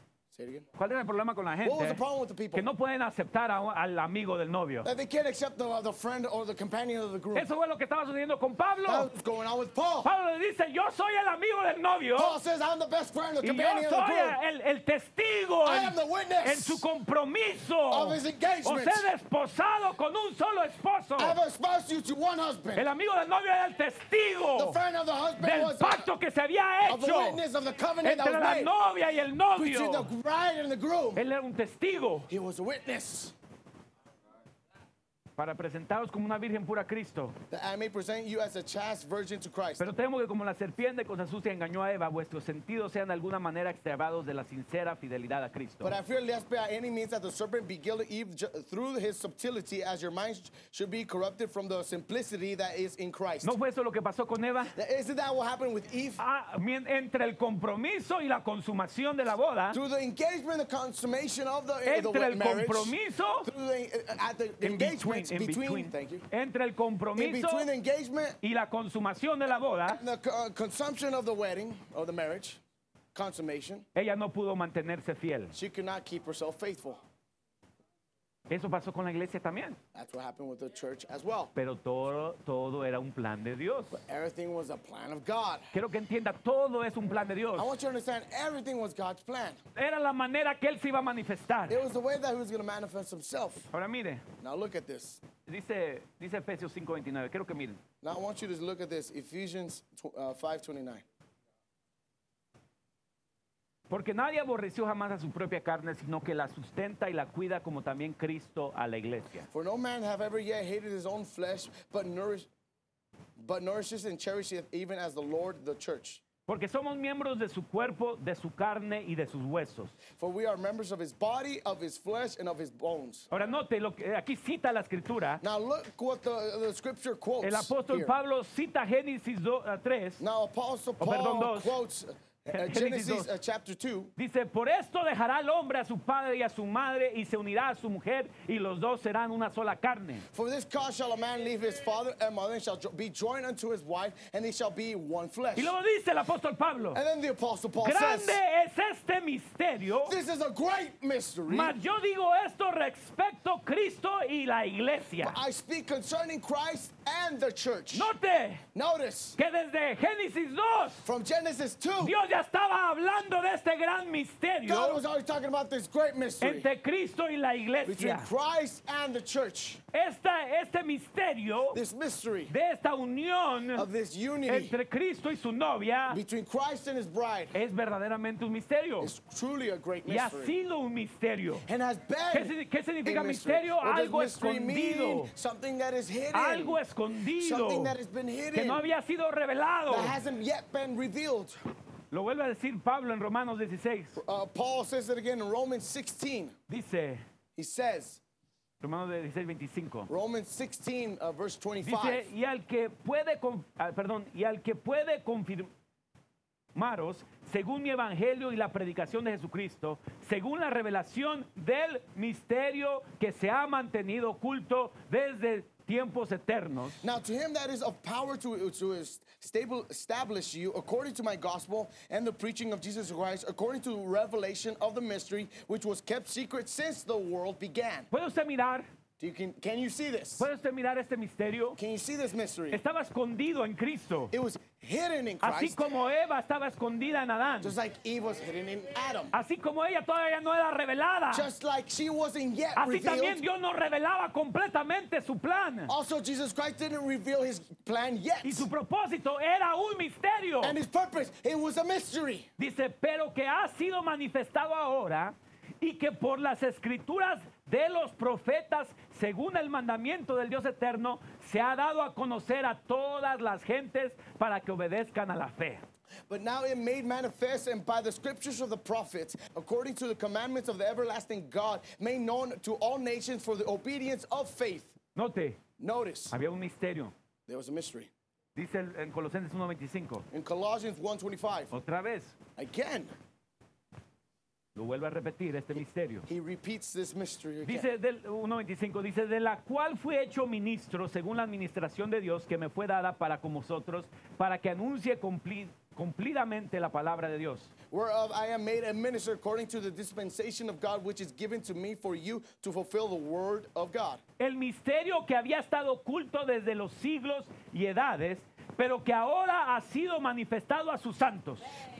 ¿Cuál es el problema con la What was the gente? problem with the people? Que no pueden aceptar a- al amigo del novio. That they can't accept the, the friend or the companion of the groom. Eso fue lo que estaba sucediendo con Pablo. Going on with Paul. Pablo le dice, yo soy el amigo del novio Paul says, I'm the best friend, the yo companion of the soy el, el testigo I en, am the witness en su compromiso. of his engagement. he desposado con un solo esposo. I have espoused you to one husband. El amigo del novio era el The testigo friend of the husband del was pacto que se había of the hecho witness of the covenant that entre la made novia y el the novio. Bride and the groom. Él era un testigo He was a witness para presentaros como una virgen pura a Cristo. that I may present you as a chaste virgin to Christ. Pero temo que como la serpiente con astucia engañó a Eva, vuestros sentidos sean de alguna manera extravados de la sincera fidelidad a Cristo. But I fear lest by any means that the serpent Eve ju- through his subtlety, as your minds should be corrupted from the simplicity that is in Christ. ¿No fue eso lo que pasó con Eva? That- Isn't that what happened with Eve? Ah, mien- entre el compromiso y la consumación de la boda, Through the engagement, the consummation of the, the entre el marriage, compromiso through the, at the in between, in between, between, thank you, entre el in compromiso between engagement y la consumación de la boda, the co- consumption of the wedding or the marriage, consummation, ella no pudo mantenerse fiel. she could not keep herself faithful. Eso pasó con la iglesia también. That's what happened with the church as well. Pero todo, todo era un plan de Dios. Everything was a plan of God. Quiero que entienda, todo es un plan de Dios. I want you to understand everything was God's plan. Era la manera que Él se iba a manifestar. It was the way that he was going to manifest himself. Ahora mire, Now look at this. dice, dice Efesios 5:29, quiero que miren. Now I want you to look at this. Ephesians tw- uh, 5:29. Porque nadie aborreció jamás a su propia carne, sino que la sustenta y la cuida como también Cristo a la iglesia. For no man have ever yet hated his own flesh, but nourish, but nourishes and cherishes even as the Lord the church. Porque somos miembros de su cuerpo, de su carne y de sus huesos. For we are members of his body, of his flesh, and of his bones. Ahora note, lo que, aquí cita la escritura. Now look what the, the scripture quotes. El apóstol here. Pablo cita Génesis 2 a 3. Now Apostle Oh, Paul perdón, quotes uh, Génesis Genesis dos. uh, chapter 2. Dice, por esto dejará el hombre a su padre y a su madre y se unirá a su mujer y los dos serán una sola carne. For this cause shall a man leave his father and mother and shall be joined unto his wife, and they shall be one flesh. Y luego dice el apóstol Pablo, And then the apostle Paul grande says, es este misterio, This is a great mystery. mas yo digo esto respecto a Cristo y la iglesia. I speak concerning Christ and the church. Note Notice que desde Génesis 2, from Genesis 2, Dios ya estaba hablando de este gran God misterio was always talking about this great mystery entre Cristo y la between iglesia. Christ and the church. Esta, este misterio This mystery de esta unión of this unity entre Cristo y su novia between Christ and his bride es verdaderamente un misterio. is truly a great Y ha mystery. sido un misterio. And has ¿Qué, been qué significa a mystery. misterio? What does Algo mystery escondido. mean? Something that is hidden. Algo escondido Something that has been que no había sido revelado. that hasn't yet been revealed. Lo vuelve a decir Pablo en Romanos 16. Uh, Paul says it again in Romans 16. Dice, He says, Romanos 16, 25. Romans 16, uh, verse 25. Dice, y al que puede, ah, perdón, y al que puede confirmaros, según mi evangelio y la predicación de Jesucristo, según la revelación del misterio que se ha mantenido oculto desde tiempos eternos, Now to him that is of power to, to stable, establish you according to my gospel and the preaching of Jesus Christ, according to the revelation of the mystery which was kept secret since the world began. ¿Puede usted mirar? Do you, can, can you see this? ¿Puede usted mirar este misterio? Can you see this mystery? Estaba escondido en Cristo, It was hidden in así Christ, como Eva estaba escondida en Adán, just like Eve was hidden in Adam. así como ella todavía no era revelada, Just like she wasn't yet así también revealed. Dios no revelaba completamente su plan. Also, Jesus Christ didn't reveal his plan yet. Y su propósito era un misterio. And his purpose, it was a mystery. Dice, pero que ha sido manifestado ahora y que por las escrituras de los profetas, según el mandamiento del Dios eterno, se ha dado a conocer a todas las gentes para que obedezcan a la fe. But now it made manifest and by the scriptures of the prophets, according to the commandments of the everlasting God, made known to all nations for the obedience of faith. Note, Notice, había un misterio. there was a mystery. Dice en Colosenses 1.25. In Colossians 1.25, Otra vez, again, lo vuelve a repetir, este misterio. he repeats this mystery again. Dice del 1.25, dice, de la cual fui hecho ministro según la administración de Dios que me fue dada para con vosotros, para que anuncie cumpli- cumplidamente la palabra de Dios. Whereof I am made a minister according to the dispensation of God, which is given to me for you to fulfill the word of God. El misterio que había estado oculto desde los siglos y edades, pero que ahora ha sido manifestado a sus santos.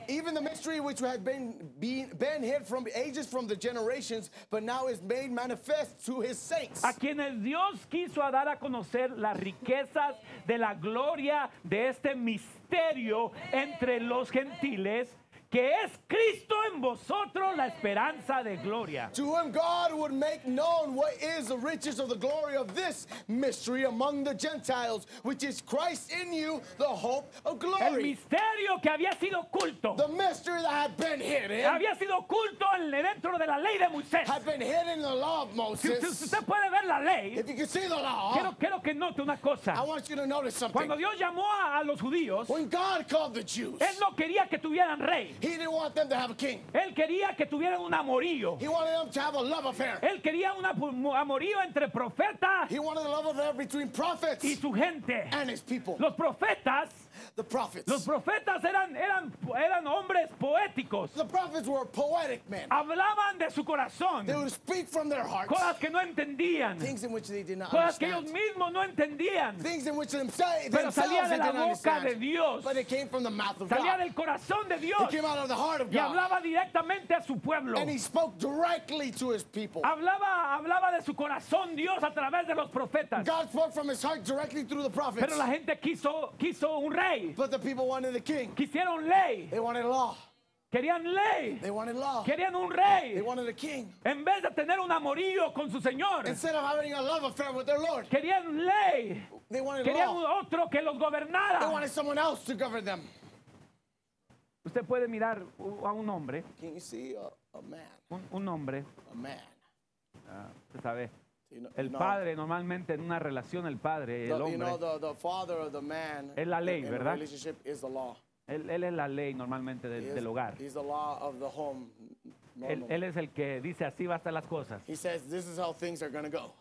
Even the mystery which had been, been, been hid from ages from the generations, but now is made manifest to his saints. A quienes Dios quiso a dar a conocer las riquezas de la gloria de este misterio entre los gentiles, que es Cristo en vosotros la esperanza de gloria. To whom God would make known what is the riches of the glory of this mystery among the Gentiles, which is Christ in you, the hope of El glory. misterio que había sido oculto, The mystery that had been hidden, había sido oculto en- dentro de la ley de Moisés. had been hidden in the law of Si, si Moses. usted puede ver la ley, If you can see the law, quiero, quiero que note una I cosa. want you to notice something. Cuando Dios llamó a, a los judíos, When God called the Jews, Él no quería que tuvieran rey. He didn't want them to have a king. Él quería que tuvieran un amorío. He wanted them to have a love affair. Él quería un amorío entre profeta He wanted a love affair between prophets y su gente. and his people. Los profetas, The prophets. los profetas eran, eran, eran hombres poéticos. The prophets were poetic men. Hablaban de su corazón, They would speak from their hearts. cosas que no entendían, Things in which they did not cosas que ellos understand. mismos no entendían. Things in which themselves, Pero salía de la boca de understand. Dios, But it came from the mouth of salía God. del corazón de It Dios came out of the heart of y God. hablaba directamente a su pueblo. And he spoke directly to his people. Hablaba, hablaba de su corazón Dios a través de los profetas. God spoke from his heart directly through the prophets. Pero la gente quiso, quiso un rey, But the people wanted a king. quisieron ley, They wanted law. querían ley, They wanted law. querían un They rey. wanted a king. En vez de tener un amorío con su Señor, Instead of having a love affair with their Lord, querían ley, they wanted querían law. otro que los They gobernara. wanted someone else to govern them. Usted puede mirar a un hombre, Can you see a, a man? un, un hombre, A man. ah, usted sabe, el padre normalmente en una relación, el padre, el hombre, Es la ley, ¿verdad? relationship is the law. él, él es la ley normalmente He del, is- del hogar. Home. Él, él es el que dice así va a estar las cosas. He says this is how things are going to go.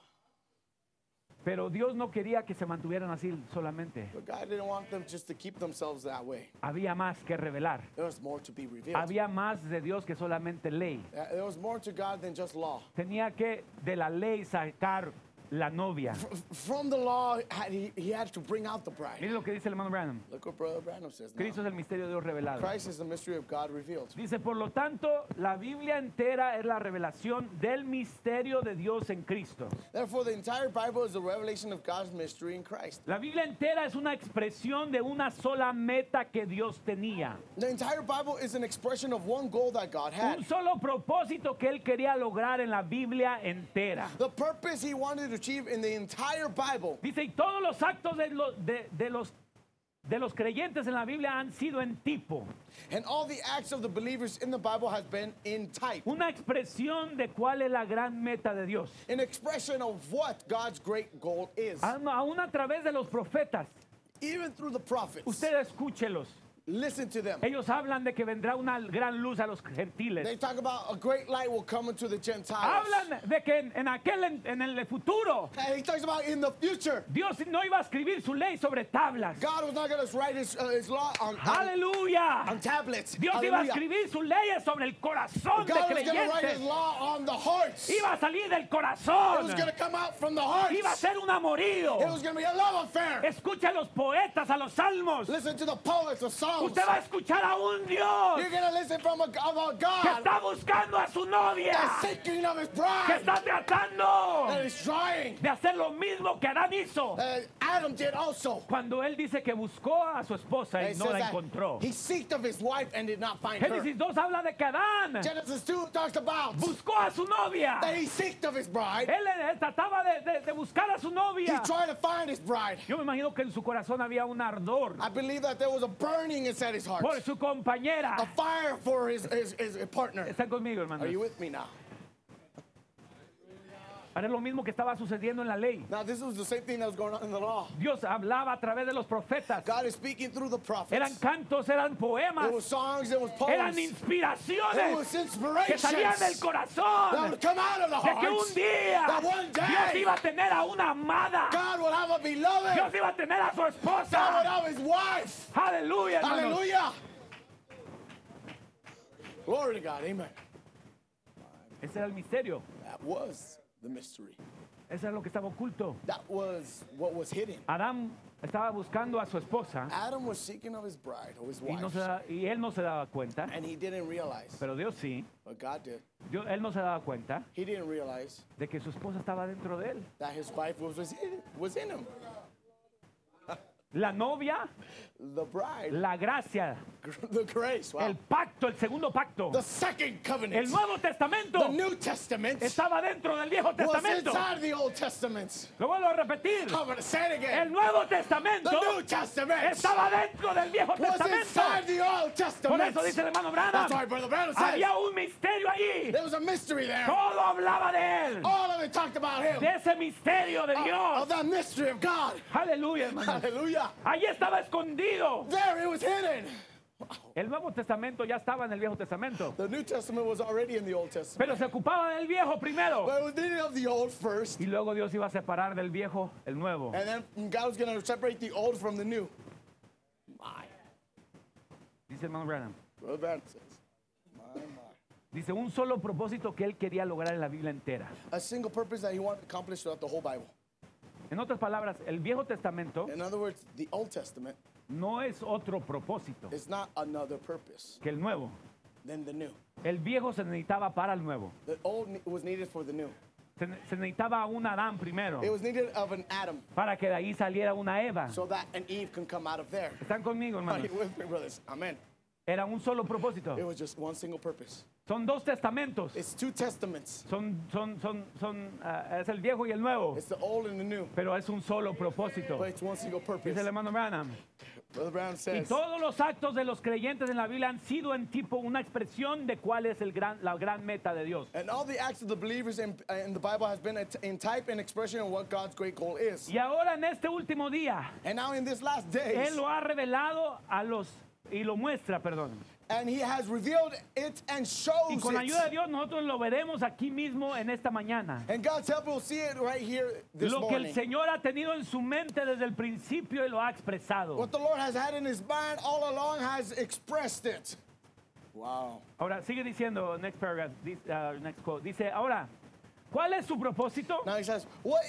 Pero Dios no quería que se mantuvieran así solamente. But God didn't want them just to keep themselves that way. Había más que revelar. There was more to be revealed. Había más de Dios que solamente ley. There was more to God than just law. Tenía que de la ley sacar la novia. From the law, he, he had to bring out the bride. Mire lo que dice el hermano Branham. Look what Brother Branham says. now. Cristo es el misterio de Dios revelado. Christ is the mystery of God revealed. Dice, por lo tanto, la Biblia entera es la revelación del misterio de Dios en Cristo. Therefore, the entire Bible is a revelation of God's mystery in Christ. La Biblia entera es una expresión de una sola meta que Dios tenía. The entire Bible is an expression of one goal that God had. Un solo propósito que él quería lograr en la Biblia entera. The purpose he wanted to achieve in the entire Bible. Dice, y todos los actos de, lo- de- de los, de los creyentes en la Biblia han sido en tipo. And all the acts of the believers in the Bible has been in type. Una expresión de cuál es la gran meta de Dios. An expression of what God's great goal is. Aún aún a través de los profetas. Even through the prophets. Usted escúchelos. Listen to them. Ellos hablan de que vendrá una gran luz a los gentiles. They talk about a great light will come into the Gentiles. Hablan de que en, en aquel en, en el futuro And he talks about in the future, Dios no iba a escribir su ley sobre tablas. God was not going to write his, uh, his law on, Aleluya. on tablets. Dios iba a escribir sus leyes sobre el corazón de God was going to write his creyentes. law on the hearts. It Iba a salir del was corazón. going to come out from the hearts. Iba a ser un amorío. It was going to be a love affair. Escucha a los poetas, a los salmos. Listen to the poets, the Usted va a escuchar a un Dios You're going to listen from a, a que God está buscando a su novia, that's seeking of his que bride. está tratando That is trying. de hacer lo mismo que Adán hizo. Uh, Adam did also. Cuando él dice que buscó a su esposa y it no says la that encontró. He seeked of his wife and did not find her. Génesis 2 habla de que Adán Genesis 2 talks about buscó a su novia. that he seeked of his bride. Él, él trataba de, de- de buscar a su He novia. tried to find his bride. Yo me imagino que en su corazón había un ardor I believe that there was a burning inside his heart. por su compañera. A fire for his, his, his partner. Están conmigo, hermano. Are you with me now? Ahora es lo mismo que estaba sucediendo en la ley. Now, this was the same thing that was going on in the law. Dios hablaba a través de los profetas. God is speaking through the prophets. Eran cantos, eran It poemas, was songs, it was eran poems. It inspiraciones was que salían del inspirations that corazón. would come out of the De que un día That one Dios iba a tener a una amada. God would have a Dios beloved. iba a tener a su God would esposa. have his wife. Aleluya. Hallelujah. Glory to God. Amen. Ese era el misterio. That was the mystery. Eso era lo que estaba oculto. That was what was hidden. Adán estaba buscando a su esposa Adam was seeking of his bride or his y, no wife, se da- y él no se daba cuenta, and he didn't realize, pero Dios sí. but God did. Dios- él no se daba cuenta He didn't realize de que su esposa estaba dentro de él. that his wife was, was, in, was in him. La novia, The bride, la gracia, the grace, wow. el pacto, el segundo pacto, the second covenant, el Nuevo Testamento the New Testament estaba dentro del Viejo was Testamento. inside the Old Testament. Lo vuelvo a repetir. I'm going to say it El. Nuevo The Testamento New Testament estaba dentro del Viejo was inside Testamento. the Old Por eso dice el hermano Branham, That's why Brother Branham says había un misterio allí. there was a mystery there. Todo hablaba de él, All of it talked about him. de ese misterio de Of Dios. that mystery of God. Aleluya, hermano. Allí estaba escondido. There it was hidden. El Nuevo Testamento ya estaba en el Viejo Testamento. The New Testament was already in the Old Testament. Pero se ocupaba del Viejo primero. But it was needed of the old first. Y luego Dios iba a separar del Viejo el Nuevo. And then God was going to separate the old from the new. My. Dice hermano Branham. Brother Branham says. My, my. Dice un solo propósito que él quería lograr en la Biblia entera. A single purpose that he wanted to accomplish throughout the whole Bible. En otras palabras, el Viejo Testamento In other words, the Old Testament no es otro propósito is not another purpose que el Nuevo. than the new. El Viejo se necesitaba para el Nuevo. The old ne- was needed for the new. Se, ne- se necesitaba un Adán primero It was needed of an Adam para que de ahí saliera una Eva. so that an Eve can come out of there. ¿Están conmigo, Are hermanos? you with me, brothers? Amen. Era un solo propósito. It was just one single purpose. Son dos testamentos. It's two testaments. Son, son, son, son, ah, es el Viejo y el Nuevo. It's the old and the new, Pero es un solo propósito. but it's one single purpose. Dice el hermano Branham. Y todos los actos de los creyentes en la Biblia han sido en tipo una expresión de cuál es el gran, la gran meta de Dios. and all the acts of the believers in, in the Bible has been a t- in type and expression of what God's great goal is. Y ahora en este último día, And now in this last days, Él lo ha revelado a los, y lo muestra, perdón. And He has revealed it and shows Y con la ayuda de it. Dios nosotros lo veremos aquí mismo en esta mañana. And God's help will see it right here this Lo que el morning. Señor ha tenido en su mente desde el principio y lo ha expresado. What the Lord has had in His mind all along has expressed it. Wow. Ahora, sigue diciendo, next paragraph, this, uh, next quote. Dice, ahora, ¿cuál es su propósito? Now He says, what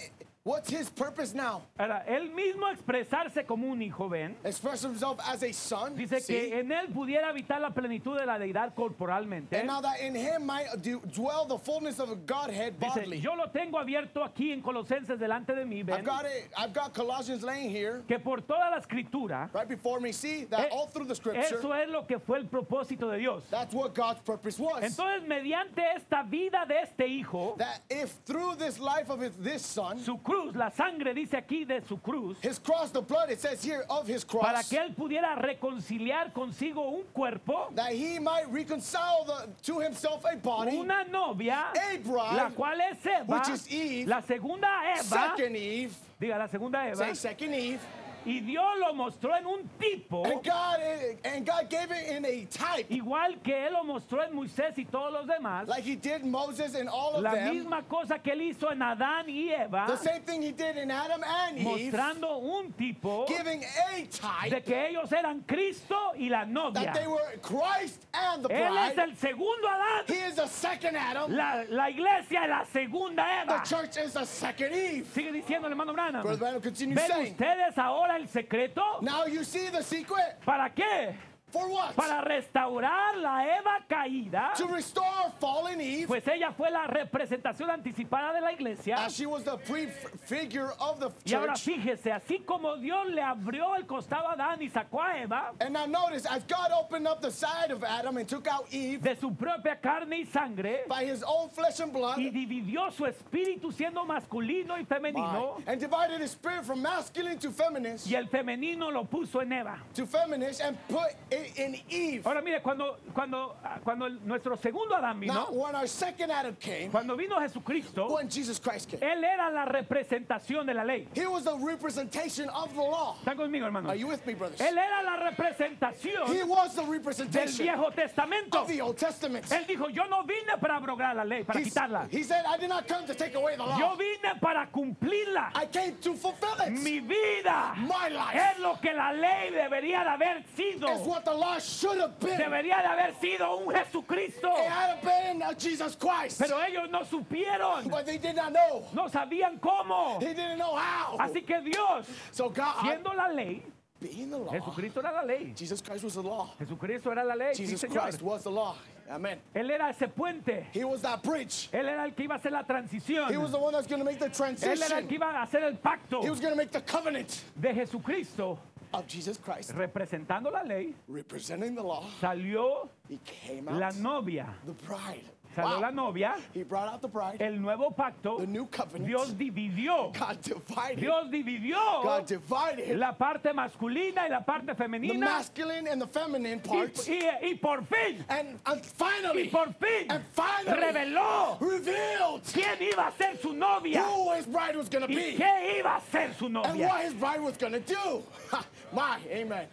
What's his purpose now? Ahora, él mismo expresarse como un hijo, ven. Express himself as a son. Dice see? que en él pudiera habitar la plenitud de la deidad corporalmente. and now that in him might dwell the fullness of Godhead Dice, bodily. yo lo tengo abierto aquí en Colosenses delante de mí, I've ven. got it. I've got Colossians laying here, Que por toda la escritura, right before me. See that eh, all through the scripture. eso es lo que fue el propósito de Dios. That's what God's purpose was. Entonces, mediante esta vida de este hijo, that if through this life of his, this son, su cruz, la sangre dice aquí de su cruz, his cross, the blood, it says here of his cross, para que él pudiera reconciliar consigo un cuerpo, that he might reconcile the, to himself a body, una novia, a bride, la cual es Eva, which is Eve, la segunda Eva, second Eve, diga la segunda Eva, say second Eve, y Dios lo mostró en un tipo, and God and God gave it in a type, igual que él lo mostró en Moisés y todos los demás, like he did Moses and all of la them. misma cosa que él hizo en Adán y Eva, The same thing he did in Adam and Eve, mostrando un tipo giving a type de que ellos eran Cristo y la novia. that they were Christ and the Él es el segundo Adán. He is the second Adam. La, la iglesia es la segunda The Eva. church is the second Eve. Sigue diciendo el hermano Branham. Brother Branham continues ¿Ven saying, ustedes ahora el secreto? Now you see the secret? ¿Para qué? For what? Para restaurar la Eva caída. To restore fallen Eve, Pues ella fue la representación anticipada de la iglesia. as she was the prefigure of the Y ahora church. fíjese, así como Dios le abrió el costado a Adán y sacó a Eva And now notice, as God opened up the side of Adam and took out Eve de su propia carne y sangre by his own flesh and blood, y dividió su espíritu siendo masculino y femenino, and divided his spirit from masculine to feminine, y el femenino lo puso en Eva. to feminine, and put it in Eve. Ahora mire, cuando, cuando, ah, cuando el- nuestro segundo Adán Now, vino, when our second Adam came, cuando vino Jesucristo, when Jesus Christ came, él era la representación de la ley. he was the representation of the law. ¿Están conmigo, hermano? Are you with me, brothers? Él era la representación He was the del representation Viejo Testamento. of the Old Testament. Él dijo, yo no vine para abrogar la ley, para He, quitarla. he said, I did not come to take away the Yo law. vine para cumplirla. I came to fulfill it. Mi vida My life es lo que la ley debería de haber sido. is what the law should have been. It Debería de haber sido un Jesucristo. had been uh, Jesus Christ. Pero ellos no supieron, but they did not know. no sabían cómo. They didn't know how. Así que Dios, so God, siendo la ley, being the law, Jesucristo era la ley. Jesus Christ was the law. Jesucristo era la ley. Sí, Jesus señor. Christ was the law. Amen. Él era ese puente. He was that bridge. Él era el que iba a hacer la transición. He was the one that's going to make the Él era el que transition. iba a hacer el pacto He was going to make the covenant de Jesucristo of Jesus Christ, representando la ley. representing the law. Salió He came la out, novia. the bride. Salió Wow. la novia. He brought out the bride. El nuevo pacto. The new covenant. Dios dividió. God divided. Dios dividió God divided la parte masculina y la parte the femenina. masculine and the feminine Y, parts. y- y por fin, And, and y finally, por fin, and finally, reveló revealed quién iba a ser su novia who his bride was going to y be qué iba a ser su and novia. what his bride was going to do. My, amen.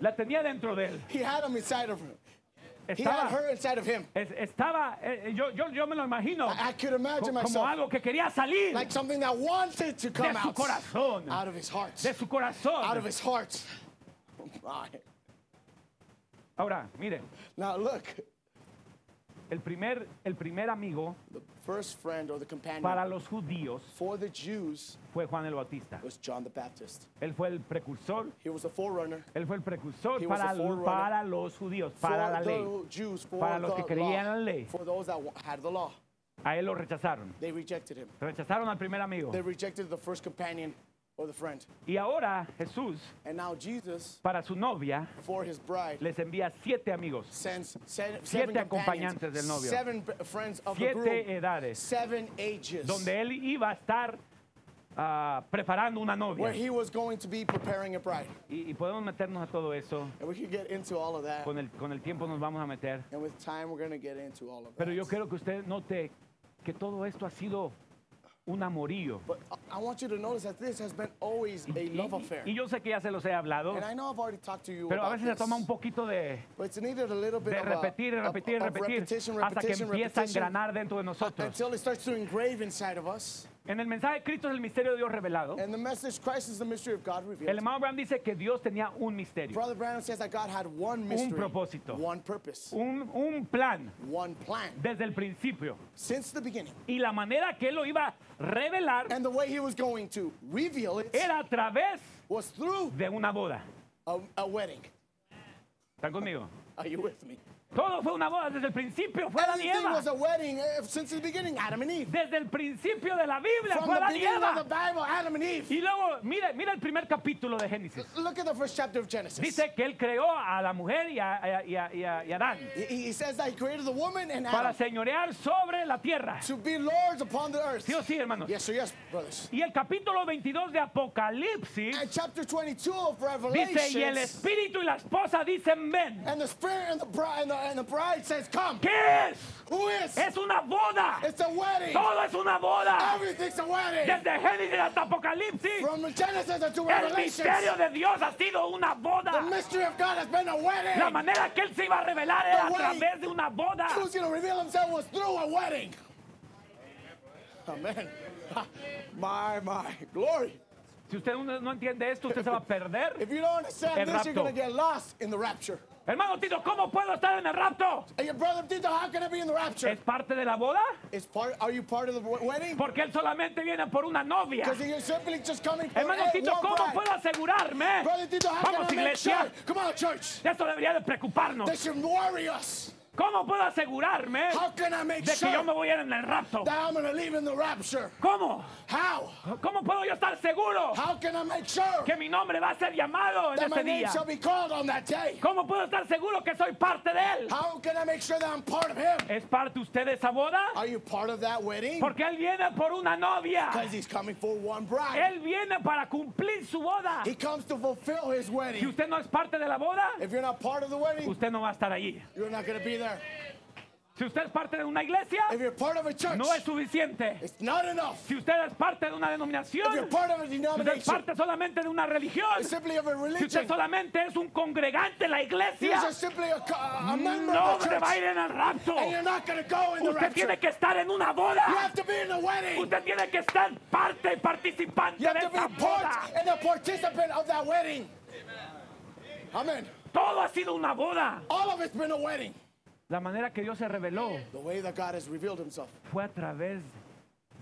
La tenía dentro de él. He had him inside of her. He had Estaba, her inside of him. es- estaba eh, yo, yo, yo me lo imagino I, I could imagine co- como myself algo que quería salir like something that wanted to come de su out, corazón, out of his heart. de su corazón. Out of his heart. My. Ahora, mire, Now look, el primer, el primer amigo the first friend or the companion para los judíos for the Jews fue Juan el Bautista. was John the Baptist. Él fue el precursor, He was the forerunner él fue el precursor He was para, forerunner para los judíos, para for la ley. the Jews, for para los the que creían en law, la ley. for those that had the law. A él lo rechazaron. They rejected him. Rechazaron al primer amigo. They rejected the first companion or the friend. Y ahora Jesús, And now Jesus, para su novia, for his bride, les envía siete amigos, sends se- Siete seven acompañantes del novio. seven b- friends of the siete groom, edades, seven ages, donde él iba a estar ah, preparando una where novia. he was going to be preparing a bride. Y, y podemos meternos a todo eso. And we could get into all of that. Con el, con el tiempo nos vamos a meter. And with time, we're going to get into all of Pero yo quiero que usted note que todo esto ha sido un amorío. I- want you to notice that this has been always a Y, love affair. y yo sé que ya se los he hablado, And I know I've already talked to you pero a veces se toma un poquito de, But it's needed a little bit de of, a- repetir, of- repetir, of repetir, repetition, hasta que empieza a engranar dentro de nosotros. until it starts to engrave inside of us. En el mensaje de Cristo es el misterio de Dios revelado. And the message, Christ is the mystery of God revealed. El hermano Abraham dice que Dios tenía un misterio, Brother Branham says that God had one mystery, propósito. one purpose, un, un plan one plan desde el principio. since the beginning. Y la manera que él lo iba a revelar And the way he was going to reveal it era a través was through de una boda. a, a wedding. ¿Están conmigo? Are you with me? Todo fue una boda desde el principio, fue Adán y Everything Eva. was a wedding since the beginning, Adam and Eve. Desde el principio de la Biblia From fue the Adán y beginning of the Eva. Bible, Adam and Eve. Y luego, mira, mira el primer capítulo de Génesis. Look at the first chapter of Genesis. Dice que él creó a la mujer y a, y a- y a- y a Adán He, he says that he created the woman and para Adam señorear sobre la tierra. to be lords upon the earth. ¿Sí o sí, hermanos? Yes, yes, brothers. Y el capítulo 22 de Apocalipsis And chapter 22 of dice, y el Revelation. espíritu y la esposa dicen, ven. And the spirit and the bride and the, and the bride says, "Come." ¿Qué es? Who is? Es una boda. It's a wedding. Todo es una boda. Everything's a wedding. Desde Génesis hasta Apocalipsis. From Genesis to El Revelation, misterio de Dios ha sido una the mystery of God has been a wedding. La manera que él se iba a revelar era a The way- través de una boda. Who's going to reveal himself was through a wedding. Amen. My, my. Glory. Si usted no, entiende esto, usted se va a perder. If you don't El this, you're get lost in the rapture. Hermano Tito, ¿cómo puedo estar en el rapto? And your brother Tito, how can I be in the rapture? ¿Es parte de la boda? Is part, are you part of the wedding? Porque él solamente viene por una novia. You're simply just coming for Hermano a- Tito, ¿cómo bride. puedo asegurarme? Brother Tito, how Vamos, can I make sure? iglesia. Come on, church. Esto debería de preocuparnos. They should worry us. ¿Cómo puedo asegurarme How can I make de que yo sure me voy a ir en el rapto? that I'm going to leave in the rapture? ¿Cómo? How? ¿Cómo puedo yo estar seguro How can I make sure que mi nombre va a ser llamado en that my ese name día? shall be called on that day? ¿Cómo puedo estar seguro que soy parte de él? How can I make sure that I'm part of him? ¿Es parte usted de esa boda? Are you part of that wedding? Porque él viene por una novia. Because he's coming for one bride. Él viene para cumplir su boda. He comes to fulfill his Si wedding. usted no es parte de la boda, If you're not part of the wedding, usted no va a estar allí. you're not to be there. Si usted es parte de una iglesia, If you're part of a church, no es suficiente. it's not enough. Si usted es parte de una If you're denominación, part of a si usted es denomination, parte solamente de una religión, it's simply of a si usted religion. solamente es un congregante en la You're iglesia, just simply a, co- a member no of se va a ir en el rapto. And you're not going to go in the Usted rapture. tiene que estar en una You boda. have to be in the wedding. Usted tiene que estar parte y participante You have de to be esa part boda. and a participant of that wedding. Amen. Todo ha sido una boda. All of it's been a wedding. La manera que Dios se reveló The way that God has revealed himself fue a través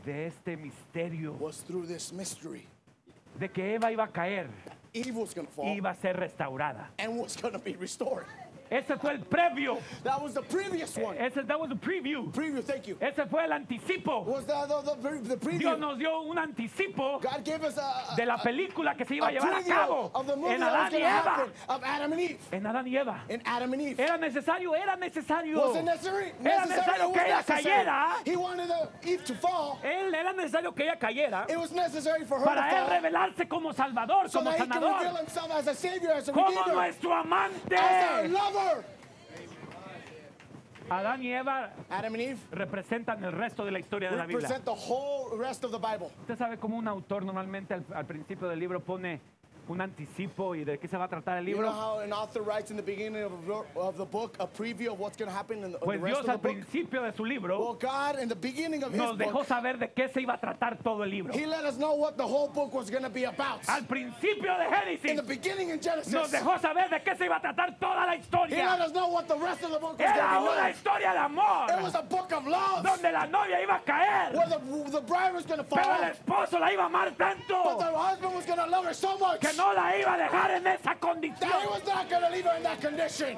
de este misterio was through this mystery. de que Eva iba a caer Eve was going to fall y iba a ser restaurada. and was going to be restored. Ese fue el previo. That was the previous one. Ese that was the preview. Preview, thank you. Ese fue el anticipo. Was the, the, the, the preview. Dios nos dio un anticipo God gave us a, a, de la película que se iba a a llevar a cabo of the movie en Adán y Eva. of Adam and Eve. En Adán y Eva. In Adam and Eve. Era necesario, era necesario. Was it necessary? Era necesario que ella cayera. He wanted Eve to fall. Él era necesario que ella cayera It was necessary for her para to él fall. revelarse como Salvador, so como sanador, as a savior, as a como nuestro amante. as our lover. Adán y Eva Adam and Eve representan el resto de la historia de la Biblia. represent the whole rest of the Bible. Usted sabe cómo un autor normalmente al, al principio del libro pone un anticipo y de qué se va a tratar el You know libro. how an author writes in the beginning of, the book a preview of what's going to happen in the, Pues the rest Dios of al the book? principio de su Well, libro God, in the beginning of nos his dejó book, saber de qué se iba a tratar todo el libro. he let us know what the whole book was going to be about. Al principio de In the beginning in Genesis, nos dejó saber de qué se iba a tratar toda la he let historia. us know what the rest of the book was Era una historia de It amor was a book of love donde la novia iba a caer, where the, the bride was going to fall, pero el esposo la iba a amar but tanto the husband was going to love her so much que no la iba a dejar en esa condición. was not going to leave her in that condition.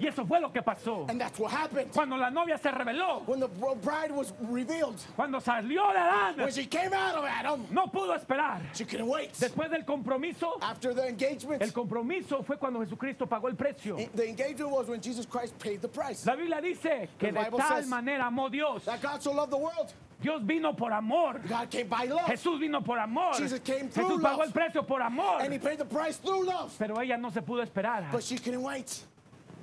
Y eso fue lo que pasó. And that's what happened. Cuando la novia se reveló, When the bride was revealed, cuando salió de Adán, when she came out of Adam, no pudo esperar. she couldn't wait. Después del compromiso, After the engagement, el compromiso fue cuando Jesucristo pagó el precio. the engagement was when Jesus Christ paid the price. La Biblia dice que de tal manera amó Dios. That God so loved the world, Dios vino por amor. God came by love. Jesús vino por amor. Jesus came through Jesús pagó love. el precio por amor. And he paid the price love. Pero ella no se pudo esperar. But she couldn't wait.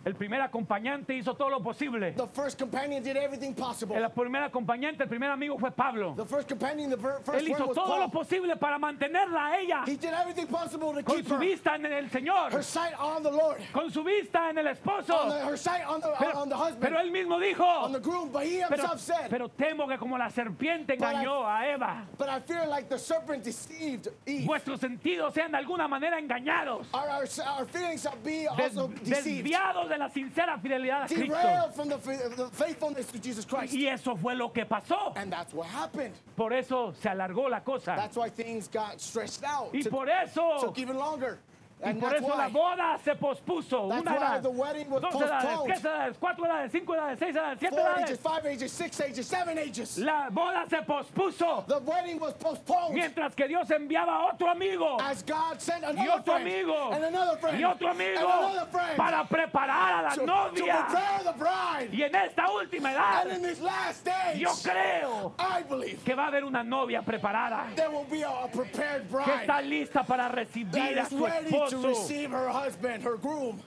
El primer acompañante hizo todo lo posible. The first companion did everything possible. El primer acompañante, el primer amigo fue Pablo. The first companion, the first Él hizo todo lo Paul. posible para mantenerla a ella He did everything possible to con keep su her, vista en el Señor, her sight on the Lord, con su vista en el on the, esposo. her sight on the, Pero, on the husband, pero él mismo dijo, on the groom. But he pero, himself said, pero temo que como la serpiente But I- engañó a Eva, But I fear like the serpent deceived Eve. vuestros sentidos sean de alguna manera engañados, Our, our, our feelings shall be des- also deceived, desviados de la sincera fidelidad a Cristo. derailed from the, fa- the faithfulness to Jesus Christ. Y eso fue lo que pasó. And that's what happened. Por eso se alargó la cosa. That's why things got stretched out. Y por eso, took even longer. Y And por eso la boda se pospuso. That's Una edad, the wedding was dos edades, tres edades, cuatro edades, cinco edades, seis edades, siete Four ages, edades. five ages, six ages, seven ages. La boda se pospuso. The wedding was postponed. Mientras que Dios enviaba a otro amigo. As God sent y another otro friend. amigo. And another friend. Y otro and amigo. another friend. Para preparar a la to, to novia. prepare the bride. Y en esta última And edad, in this last stage, yo creo I believe que va a haber una novia preparada. there will be a, a prepared que bride. está lista para recibir a su ready to receive her husband, her groom.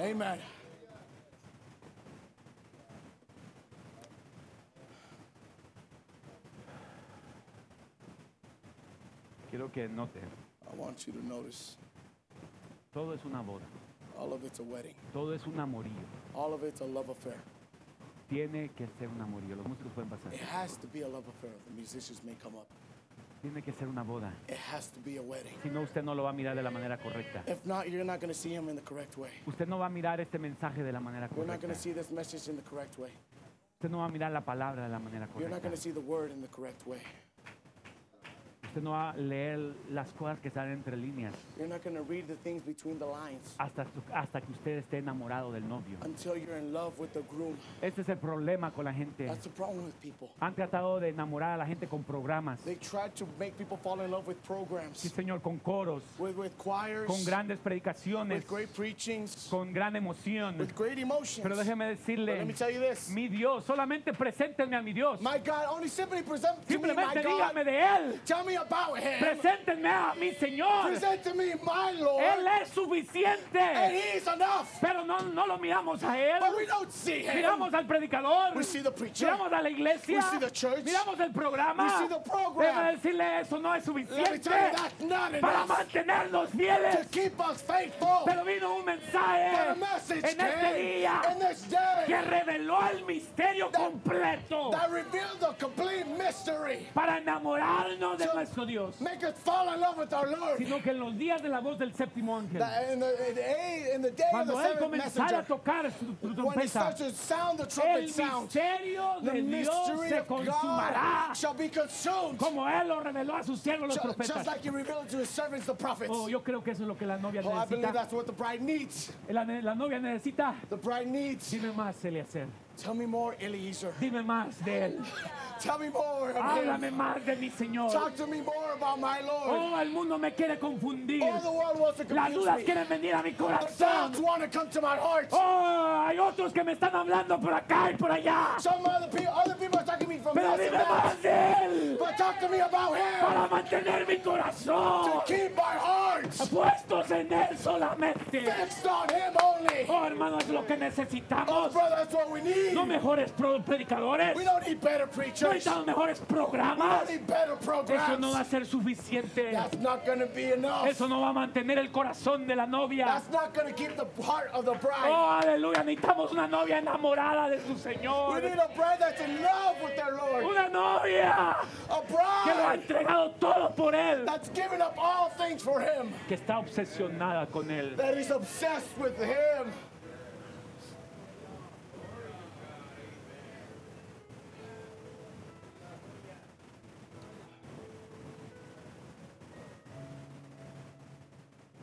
Amen. Quiero que note, I want you to notice todo es una boda, all of it's a wedding, todo es un amorío. all of it's a love affair. Tiene que ser un amorío. Los músicos pueden pasar. It has to be a love affair. The musicians may come up. Tiene que ser una boda. It has to be a wedding. Si no, usted no lo va a mirar de la manera correcta. If not, you're not going to see him in the correct way. Usted no va a mirar este mensaje de la manera You're not correcta. going to see this message in the correct way. Usted no va a mirar la palabra de la manera You're not correcta. going to see the word in the correct way. Usted no va a leer las cosas que salen entre líneas You're not going to read the things between the lines hasta, hasta que usted esté enamorado del novio. until you're in love with the groom. Este es el problema con la gente. That's the problem with people. Han tratado de enamorar a la gente con programas. They to make people fall in love with Sí, programs, Señor, con coros, with, with choirs, con grandes predicaciones, with great preachings, con gran emoción. with great emotions. Pero déjeme But let decirle, me tell you this. mi Dios, solamente preséntenme a mi Dios. My God, only simply present to me my Simplemente God. dígame de Él. Tell me about him. Preséntenme a mi Señor. Present to me my Lord. Él es And suficiente. he's enough. Pero no, no lo miramos a Él. But we don't see him. Miramos al predicador. We see the preacher. Miramos a la iglesia. We see the church. Miramos el programa. We see the program. Déjame decirle, eso no es suficiente that's not para mantenernos to fieles. keep us faithful. Pero vino un mensaje en este día in this que day reveló el misterio completo that revealed the complete mystery. para enamorarnos de So- nuestro Dios. Make us fall in love with our Lord. Sino que en los días de la voz del séptimo ángel, That in, the, in, the, in the day of cuando the Él comenzara a tocar su trompeta, starts to sound the el trumpet sound, misterio de Dios se consumará God shall be consumed. como Él lo reveló a sus siervos los Just profetas. like he revealed it to his servants, the prophets. Oh, yo creo que eso es lo que la novia Oh, I believe necesita. that's what the bride needs. La, la novia necesita, The bride needs. dime más, Eliezer. Tell me more, Eliezer. Dime más de Él. Tell me more Háblame him. más de mi Señor. Talk to me more about my Lord. Oh, el mundo me quiere confundir. All the world wants to Las dudas me. quieren venir a mi The corazón. doubts want to come to my heart. Oh, hay otros que me están hablando por acá y por allá. Some other people, other people are talking to me from Pero dime más de Él But talk to me about him. para mantener mi corazón To keep my heart puestos en Él solamente. fixed on him only. Oh, hermano, es lo que Oh, necesitamos. brother, that's what we need. No mejores predicadores. We don't need better No preachers. We necesitamos mejores programas. don't need better Eso no va a programs. ser suficiente. That's not to be enough. Eso no va a mantener el corazón de la novia. That's not to keep the heart of the bride. Oh, aleluya. Necesitamos una novia enamorada de su We Señor. need a bride that's in love with their Lord. Una novia A que lo ha bride entregado todo por Él. that's given up all things for him. Que está obsesionada con Él. That is obsessed with him.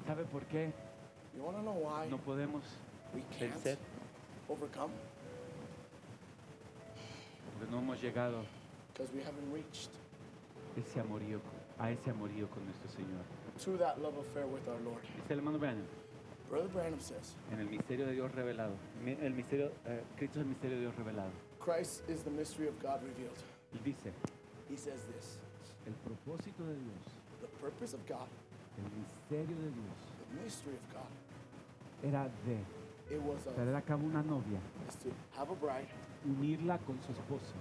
¿Sabe por qué You want to know why no podemos we can't vencer? overcome? Porque no hemos llegado Because we haven't reached ese amorío, a ese amorío con nuestro Señor. to that love affair with our Lord. Dice el hermano Branham, Brother Branham says, en el misterio de Dios revelado. Mi- El misterio, eh, Cristo es el misterio de Dios revelado. Christ is the mystery of God revealed. Él dice, He says this el propósito de Dios, the purpose of God, el misterio de Dios, the mystery of God, era de traer a cabo una novia, unirla con su esposo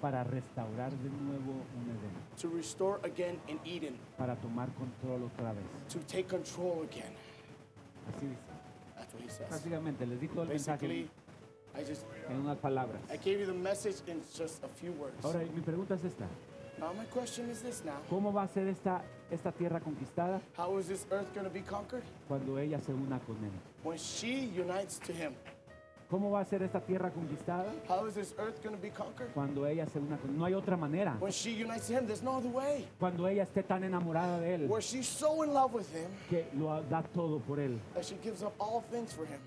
para restaurar de nuevo un Edén, to restore again in Eden, para tomar control otra vez. to take control again. Así dice. That's what he says. Básicamente les di todo el mensaje Basically, I just en unas palabras. I gave you the message in just a few words. Ahora, mi pregunta es esta. Now my question is this now. ¿Cómo va a ser esta, esta tierra conquistada How is this earth going to be conquered? cuando ella se una con él? When she unites to him. ¿Cómo va a ser esta tierra conquistada How is this earth going to be conquered? cuando ella se una con él? No hay otra manera. When she unites to him, there's no other way. Cuando ella esté tan enamorada de él Where she's so in love with him que lo da todo por él. that she gives up all things for him.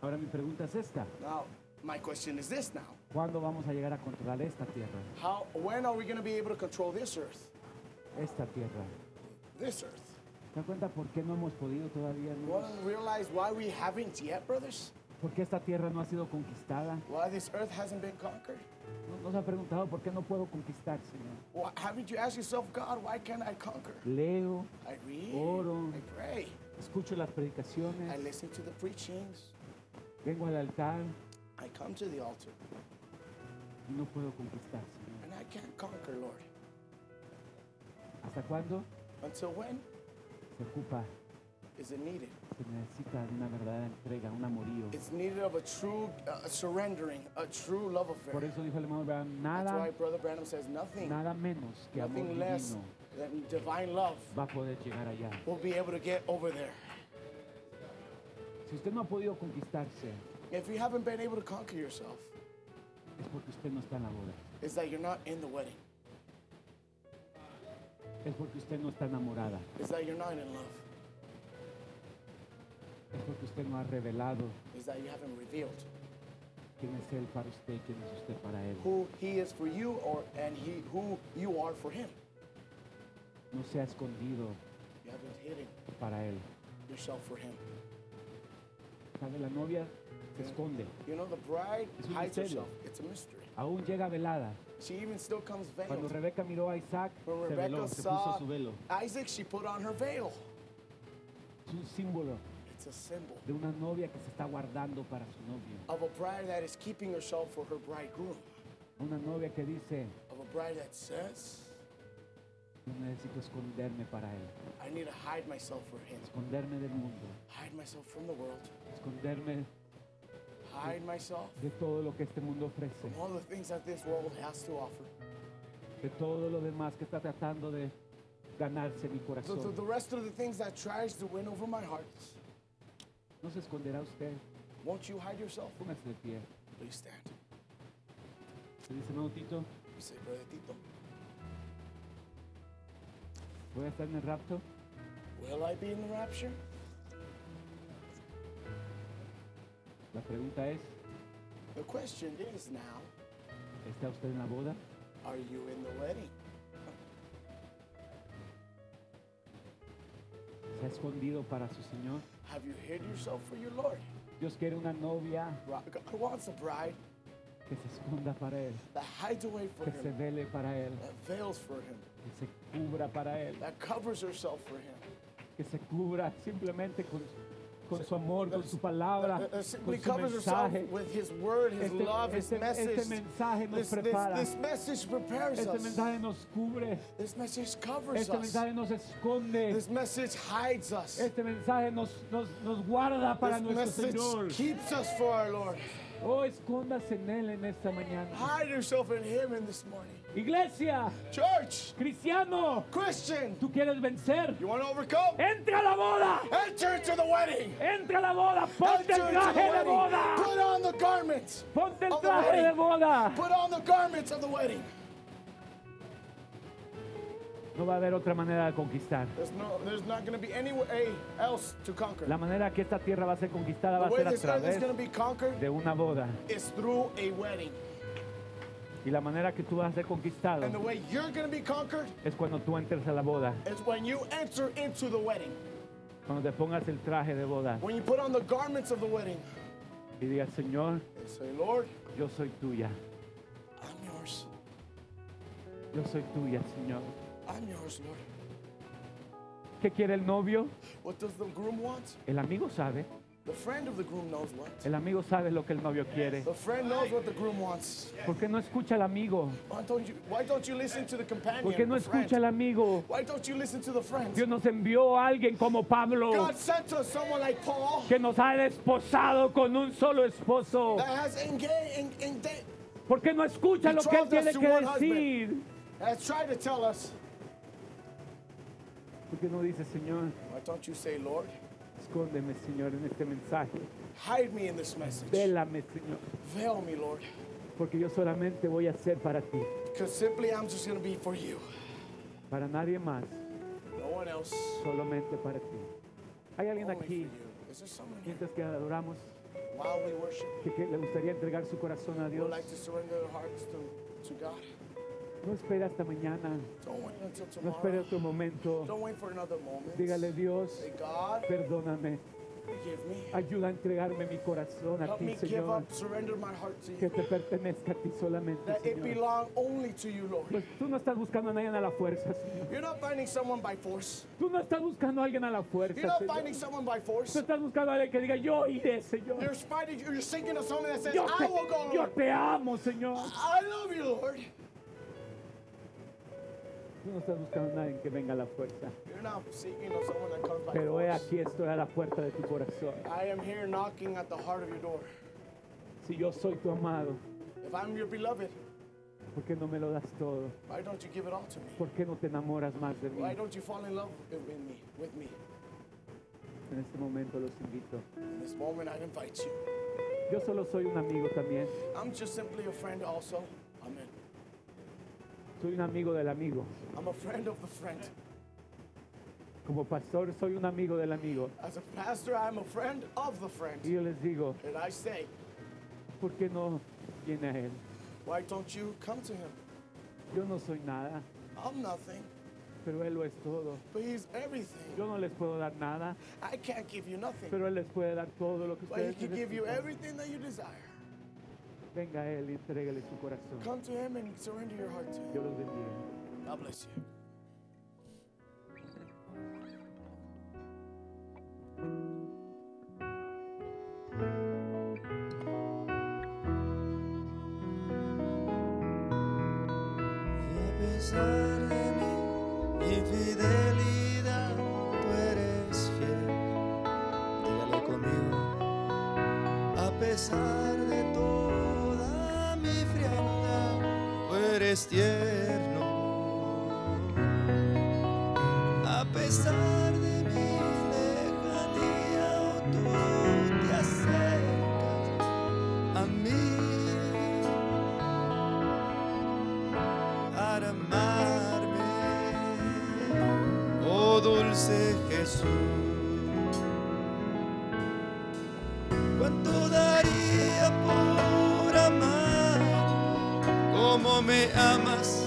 Ahora mi pregunta es esta. Now, my question is this now. ¿Cuándo vamos a llegar a controlar esta tierra? How when are we going to be able to control this earth? Esta tierra. This earth. ¿Te das cuenta por qué no hemos podido todavía? Want to realize why we haven't yet, brothers? ¿Por qué esta tierra no ha sido conquistada? Why this earth hasn't been conquered? ¿No nos ha preguntado por qué no puedo conquistar, Señor? Why, haven't you asked yourself, God, why can't I conquer? Leo, I read, Oro. I pray, escucho las I predicaciones, listen to the preachings, vengo al altar I come to the altar, no puedo conquistar, Señor. and I can't conquer, Lord. ¿Hasta cuándo? Until when Se ocupa, is it needed? se necesita de una verdadera entrega, un amorío. It's needed of a true uh, surrendering, a true love Por affair. eso dijo el hermano Abraham, That's nada, why Brother Branham says nothing, nada menos que amor nothing less divino than divine love va a poder llegar allá. will be able to get over there. Si usted no ha podido conquistarse, If you haven't been able to conquer yourself, es porque usted no está en la boda. it's that you're not in the wedding. Es porque usted no está enamorada. It's that you're not in love. Es porque usted no ha revelado It's that you haven't revealed quién es Él para usted quién es usted para Él. who He is for you, or and He who you are for Him. No se ha escondido You haven't hidden para Él. yourself for Him. ¿Sabe? La novia se esconde. You know, the bride Es un hides misterio. It's a mystery. Aún llega velada. She even still comes Cuando veiled. Rebeca miró a Isaac, When se veló, se puso su velo. Isaac, she put on her veil. Es un símbolo It's a symbol de una novia que se está guardando para su novio. of a bride that is keeping herself for her bridegroom. Una novia que dice, Of a bride that says, yo necesito esconderme para Él. I need to hide myself for Him. Esconderme del mundo. Hide myself from the world. Esconderme Hide myself de todo lo que este mundo ofrece. from all the things that this world has to offer. De todo lo demás que está tratando de ganarse mi corazón. the rest of the things that tries to win over my heart. No se esconderá usted. Won't you hide yourself? Póngase de pie. Please stand. Dice, Tito, You say, Brother Tito, voy a estar en el rapto. will I be in the rapture? La pregunta es, The question is now, ¿está usted en la boda? are you in the wedding? ¿Se ha escondido para su Señor? Have you hid yourself for your Lord? Dios quiere una novia God wants a bride que se esconda para Él, that hides away for que se Him, vele para Él, that veils for Him, que se cubra para Él, that covers herself for Him, que se cubra simplemente con, con su amor, con su palabra, that, that con su mensaje. with His word, His Este, love, His este- message. este mensaje nos prepara. this message prepares Este us. mensaje nos cubre, This message covers este mensaje nos esconde, This message hides us. este mensaje nos, nos, nos guarda para nuestro Señor. Oh, escóndase en Él en esta mañana. Hide yourself in Him in this morning. Iglesia, Church, cristiano, Christian, ¿tú quieres vencer? you want to overcome? Entra a la boda, Enter into the wedding. entra a la boda, ponte Enter el traje de boda, Put on the garments. ponte el traje de boda. Put on the garments of the wedding. No va a haber otra manera de conquistar. There's no, there's not going to be any way else to conquer. La manera que esta tierra va a ser conquistada va a ser a través de una boda. is through a wedding. Y la manera que tú vas a ser conquistado And the way you're going to be conquered es cuando tú entres a la boda, is when you enter into the wedding. cuando te pongas el traje de boda When you put on the garments of the wedding y digas, Señor, and say, Lord, yo soy tuya, I'm yours. yo soy tuya, Señor. I'm yours, Lord. qué quiere el novio? What does the groom want? El amigo sabe. El amigo sabe lo que el novio quiere. The friend knows what the groom wants. ¿Por qué no escucha al amigo? Why don't you, why don't you listen to the companion? ¿Por qué no escucha al amigo? Dios nos envió a alguien como Pablo God sent us someone like Paul que nos ha desposado con un solo esposo. ¿Por qué no escucha lo que él tiene to que decir? ¿Por qué no dice, Señor, escóndeme, Señor, en este mensaje? hide me in this message. Vélame, Señor, Veil me, Lord. porque yo solamente voy a ser para ti, Because simply I'm just going to be for you. para nadie más, No one else. solamente para ti. ¿Hay alguien Only aquí, mientras que adoramos, While we worship, que, que le gustaría entregar su corazón a Dios? would like to surrender their hearts to, to God? No espere hasta mañana, no tomorrow. otro momento. Dígale, Dios, perdóname, ayuda a entregarme mi corazón a ti, Señor, que te pertenezca a ti solamente, Señor. Pues tú no estás buscando a nadie a la fuerza, Señor. Tú no estás buscando a alguien a la fuerza, Señor. Tú estás buscando a alguien que diga, yo iré, Señor. Yo te, yo Lord. te amo, Señor. Tú no estás buscando a nadie que venga a la fuerza. You're not seeking of someone that comes by Pero he force. aquí, estoy a la puerta de tu corazón. I am here knocking at the heart of your door. Si yo soy tu amado, If I'm your beloved, ¿por qué no me lo das todo? why don't you give it all to me? ¿Por qué no te enamoras más de mí? Why don't you fall in love with me, with me? En este momento los invito. In this moment, I invite you. Yo solo soy un amigo también. I'm just simply a friend also. Soy un amigo del amigo. I'm a friend of the friend. Como pastor soy un amigo del amigo. As a pastor, I'm a friend of the friend. Y yo les digo, And I say, ¿por qué no viene a Él? why don't you come to him? Yo no soy nada, I'm nothing, pero Él lo es todo. but he's everything. Yo no les puedo dar nada, I can't give you nothing, pero Él les puede dar todo lo que but he ustedes can give you necesitan. everything that you desire. Venga a Él y entrégale su corazón. Come to him and surrender your heart to him. los bendiga. God bless you. Y a pesar tierno. A pesar de mi lejanía, oh, tú te acercas a mí. para amarme, oh dulce Jesús. Me amas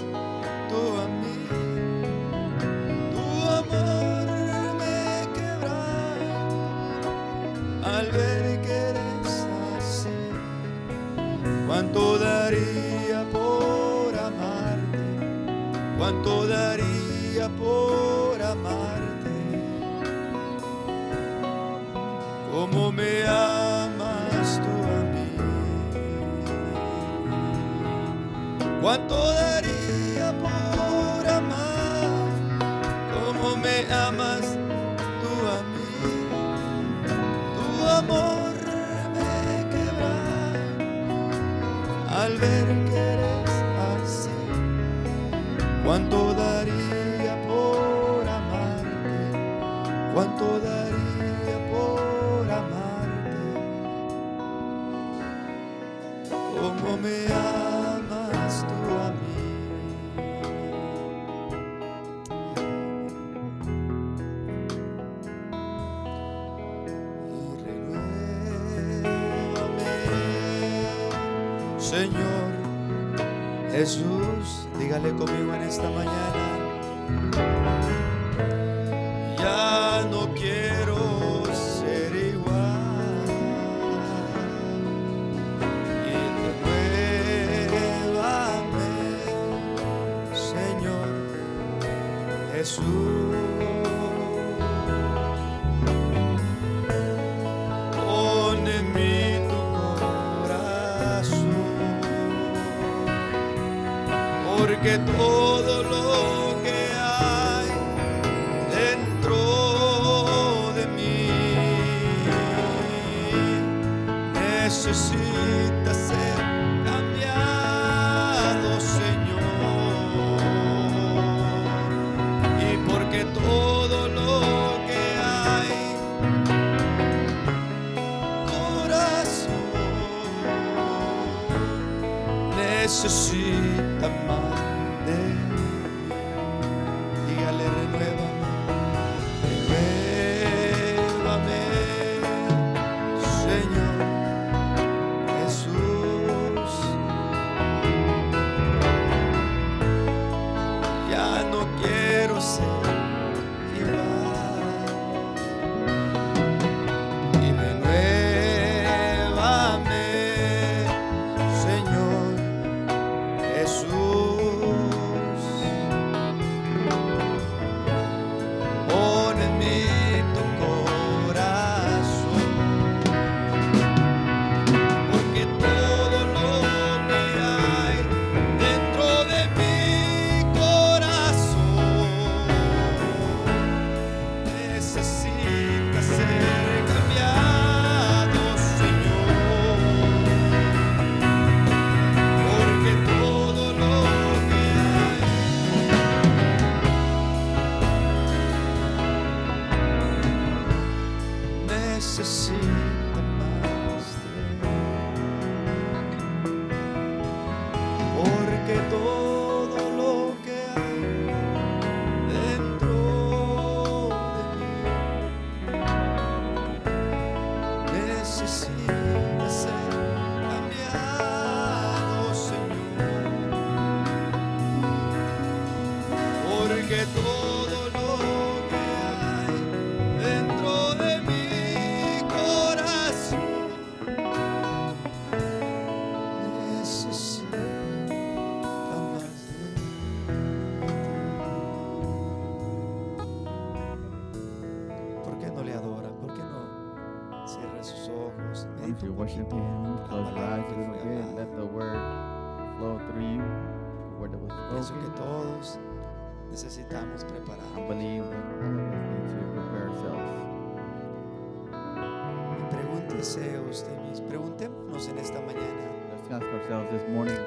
this morning.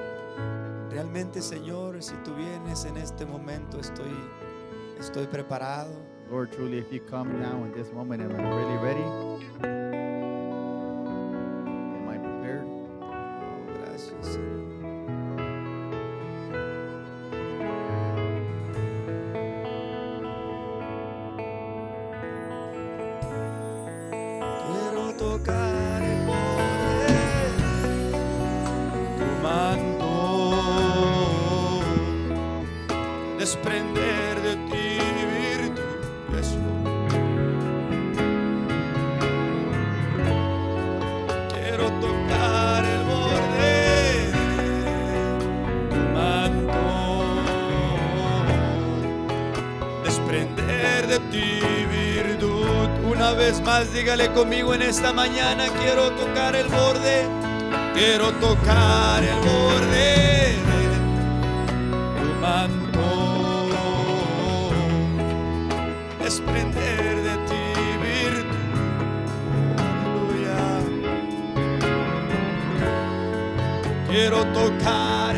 Realmente, Señor, si tú vienes en este momento, estoy estoy preparado. Lord, truly if you come now in this moment, am I really ready? vez más, dígale conmigo en esta mañana, quiero tocar el borde, quiero tocar el borde de tu manto, desprender de ti virtud, aleluya, quiero tocar.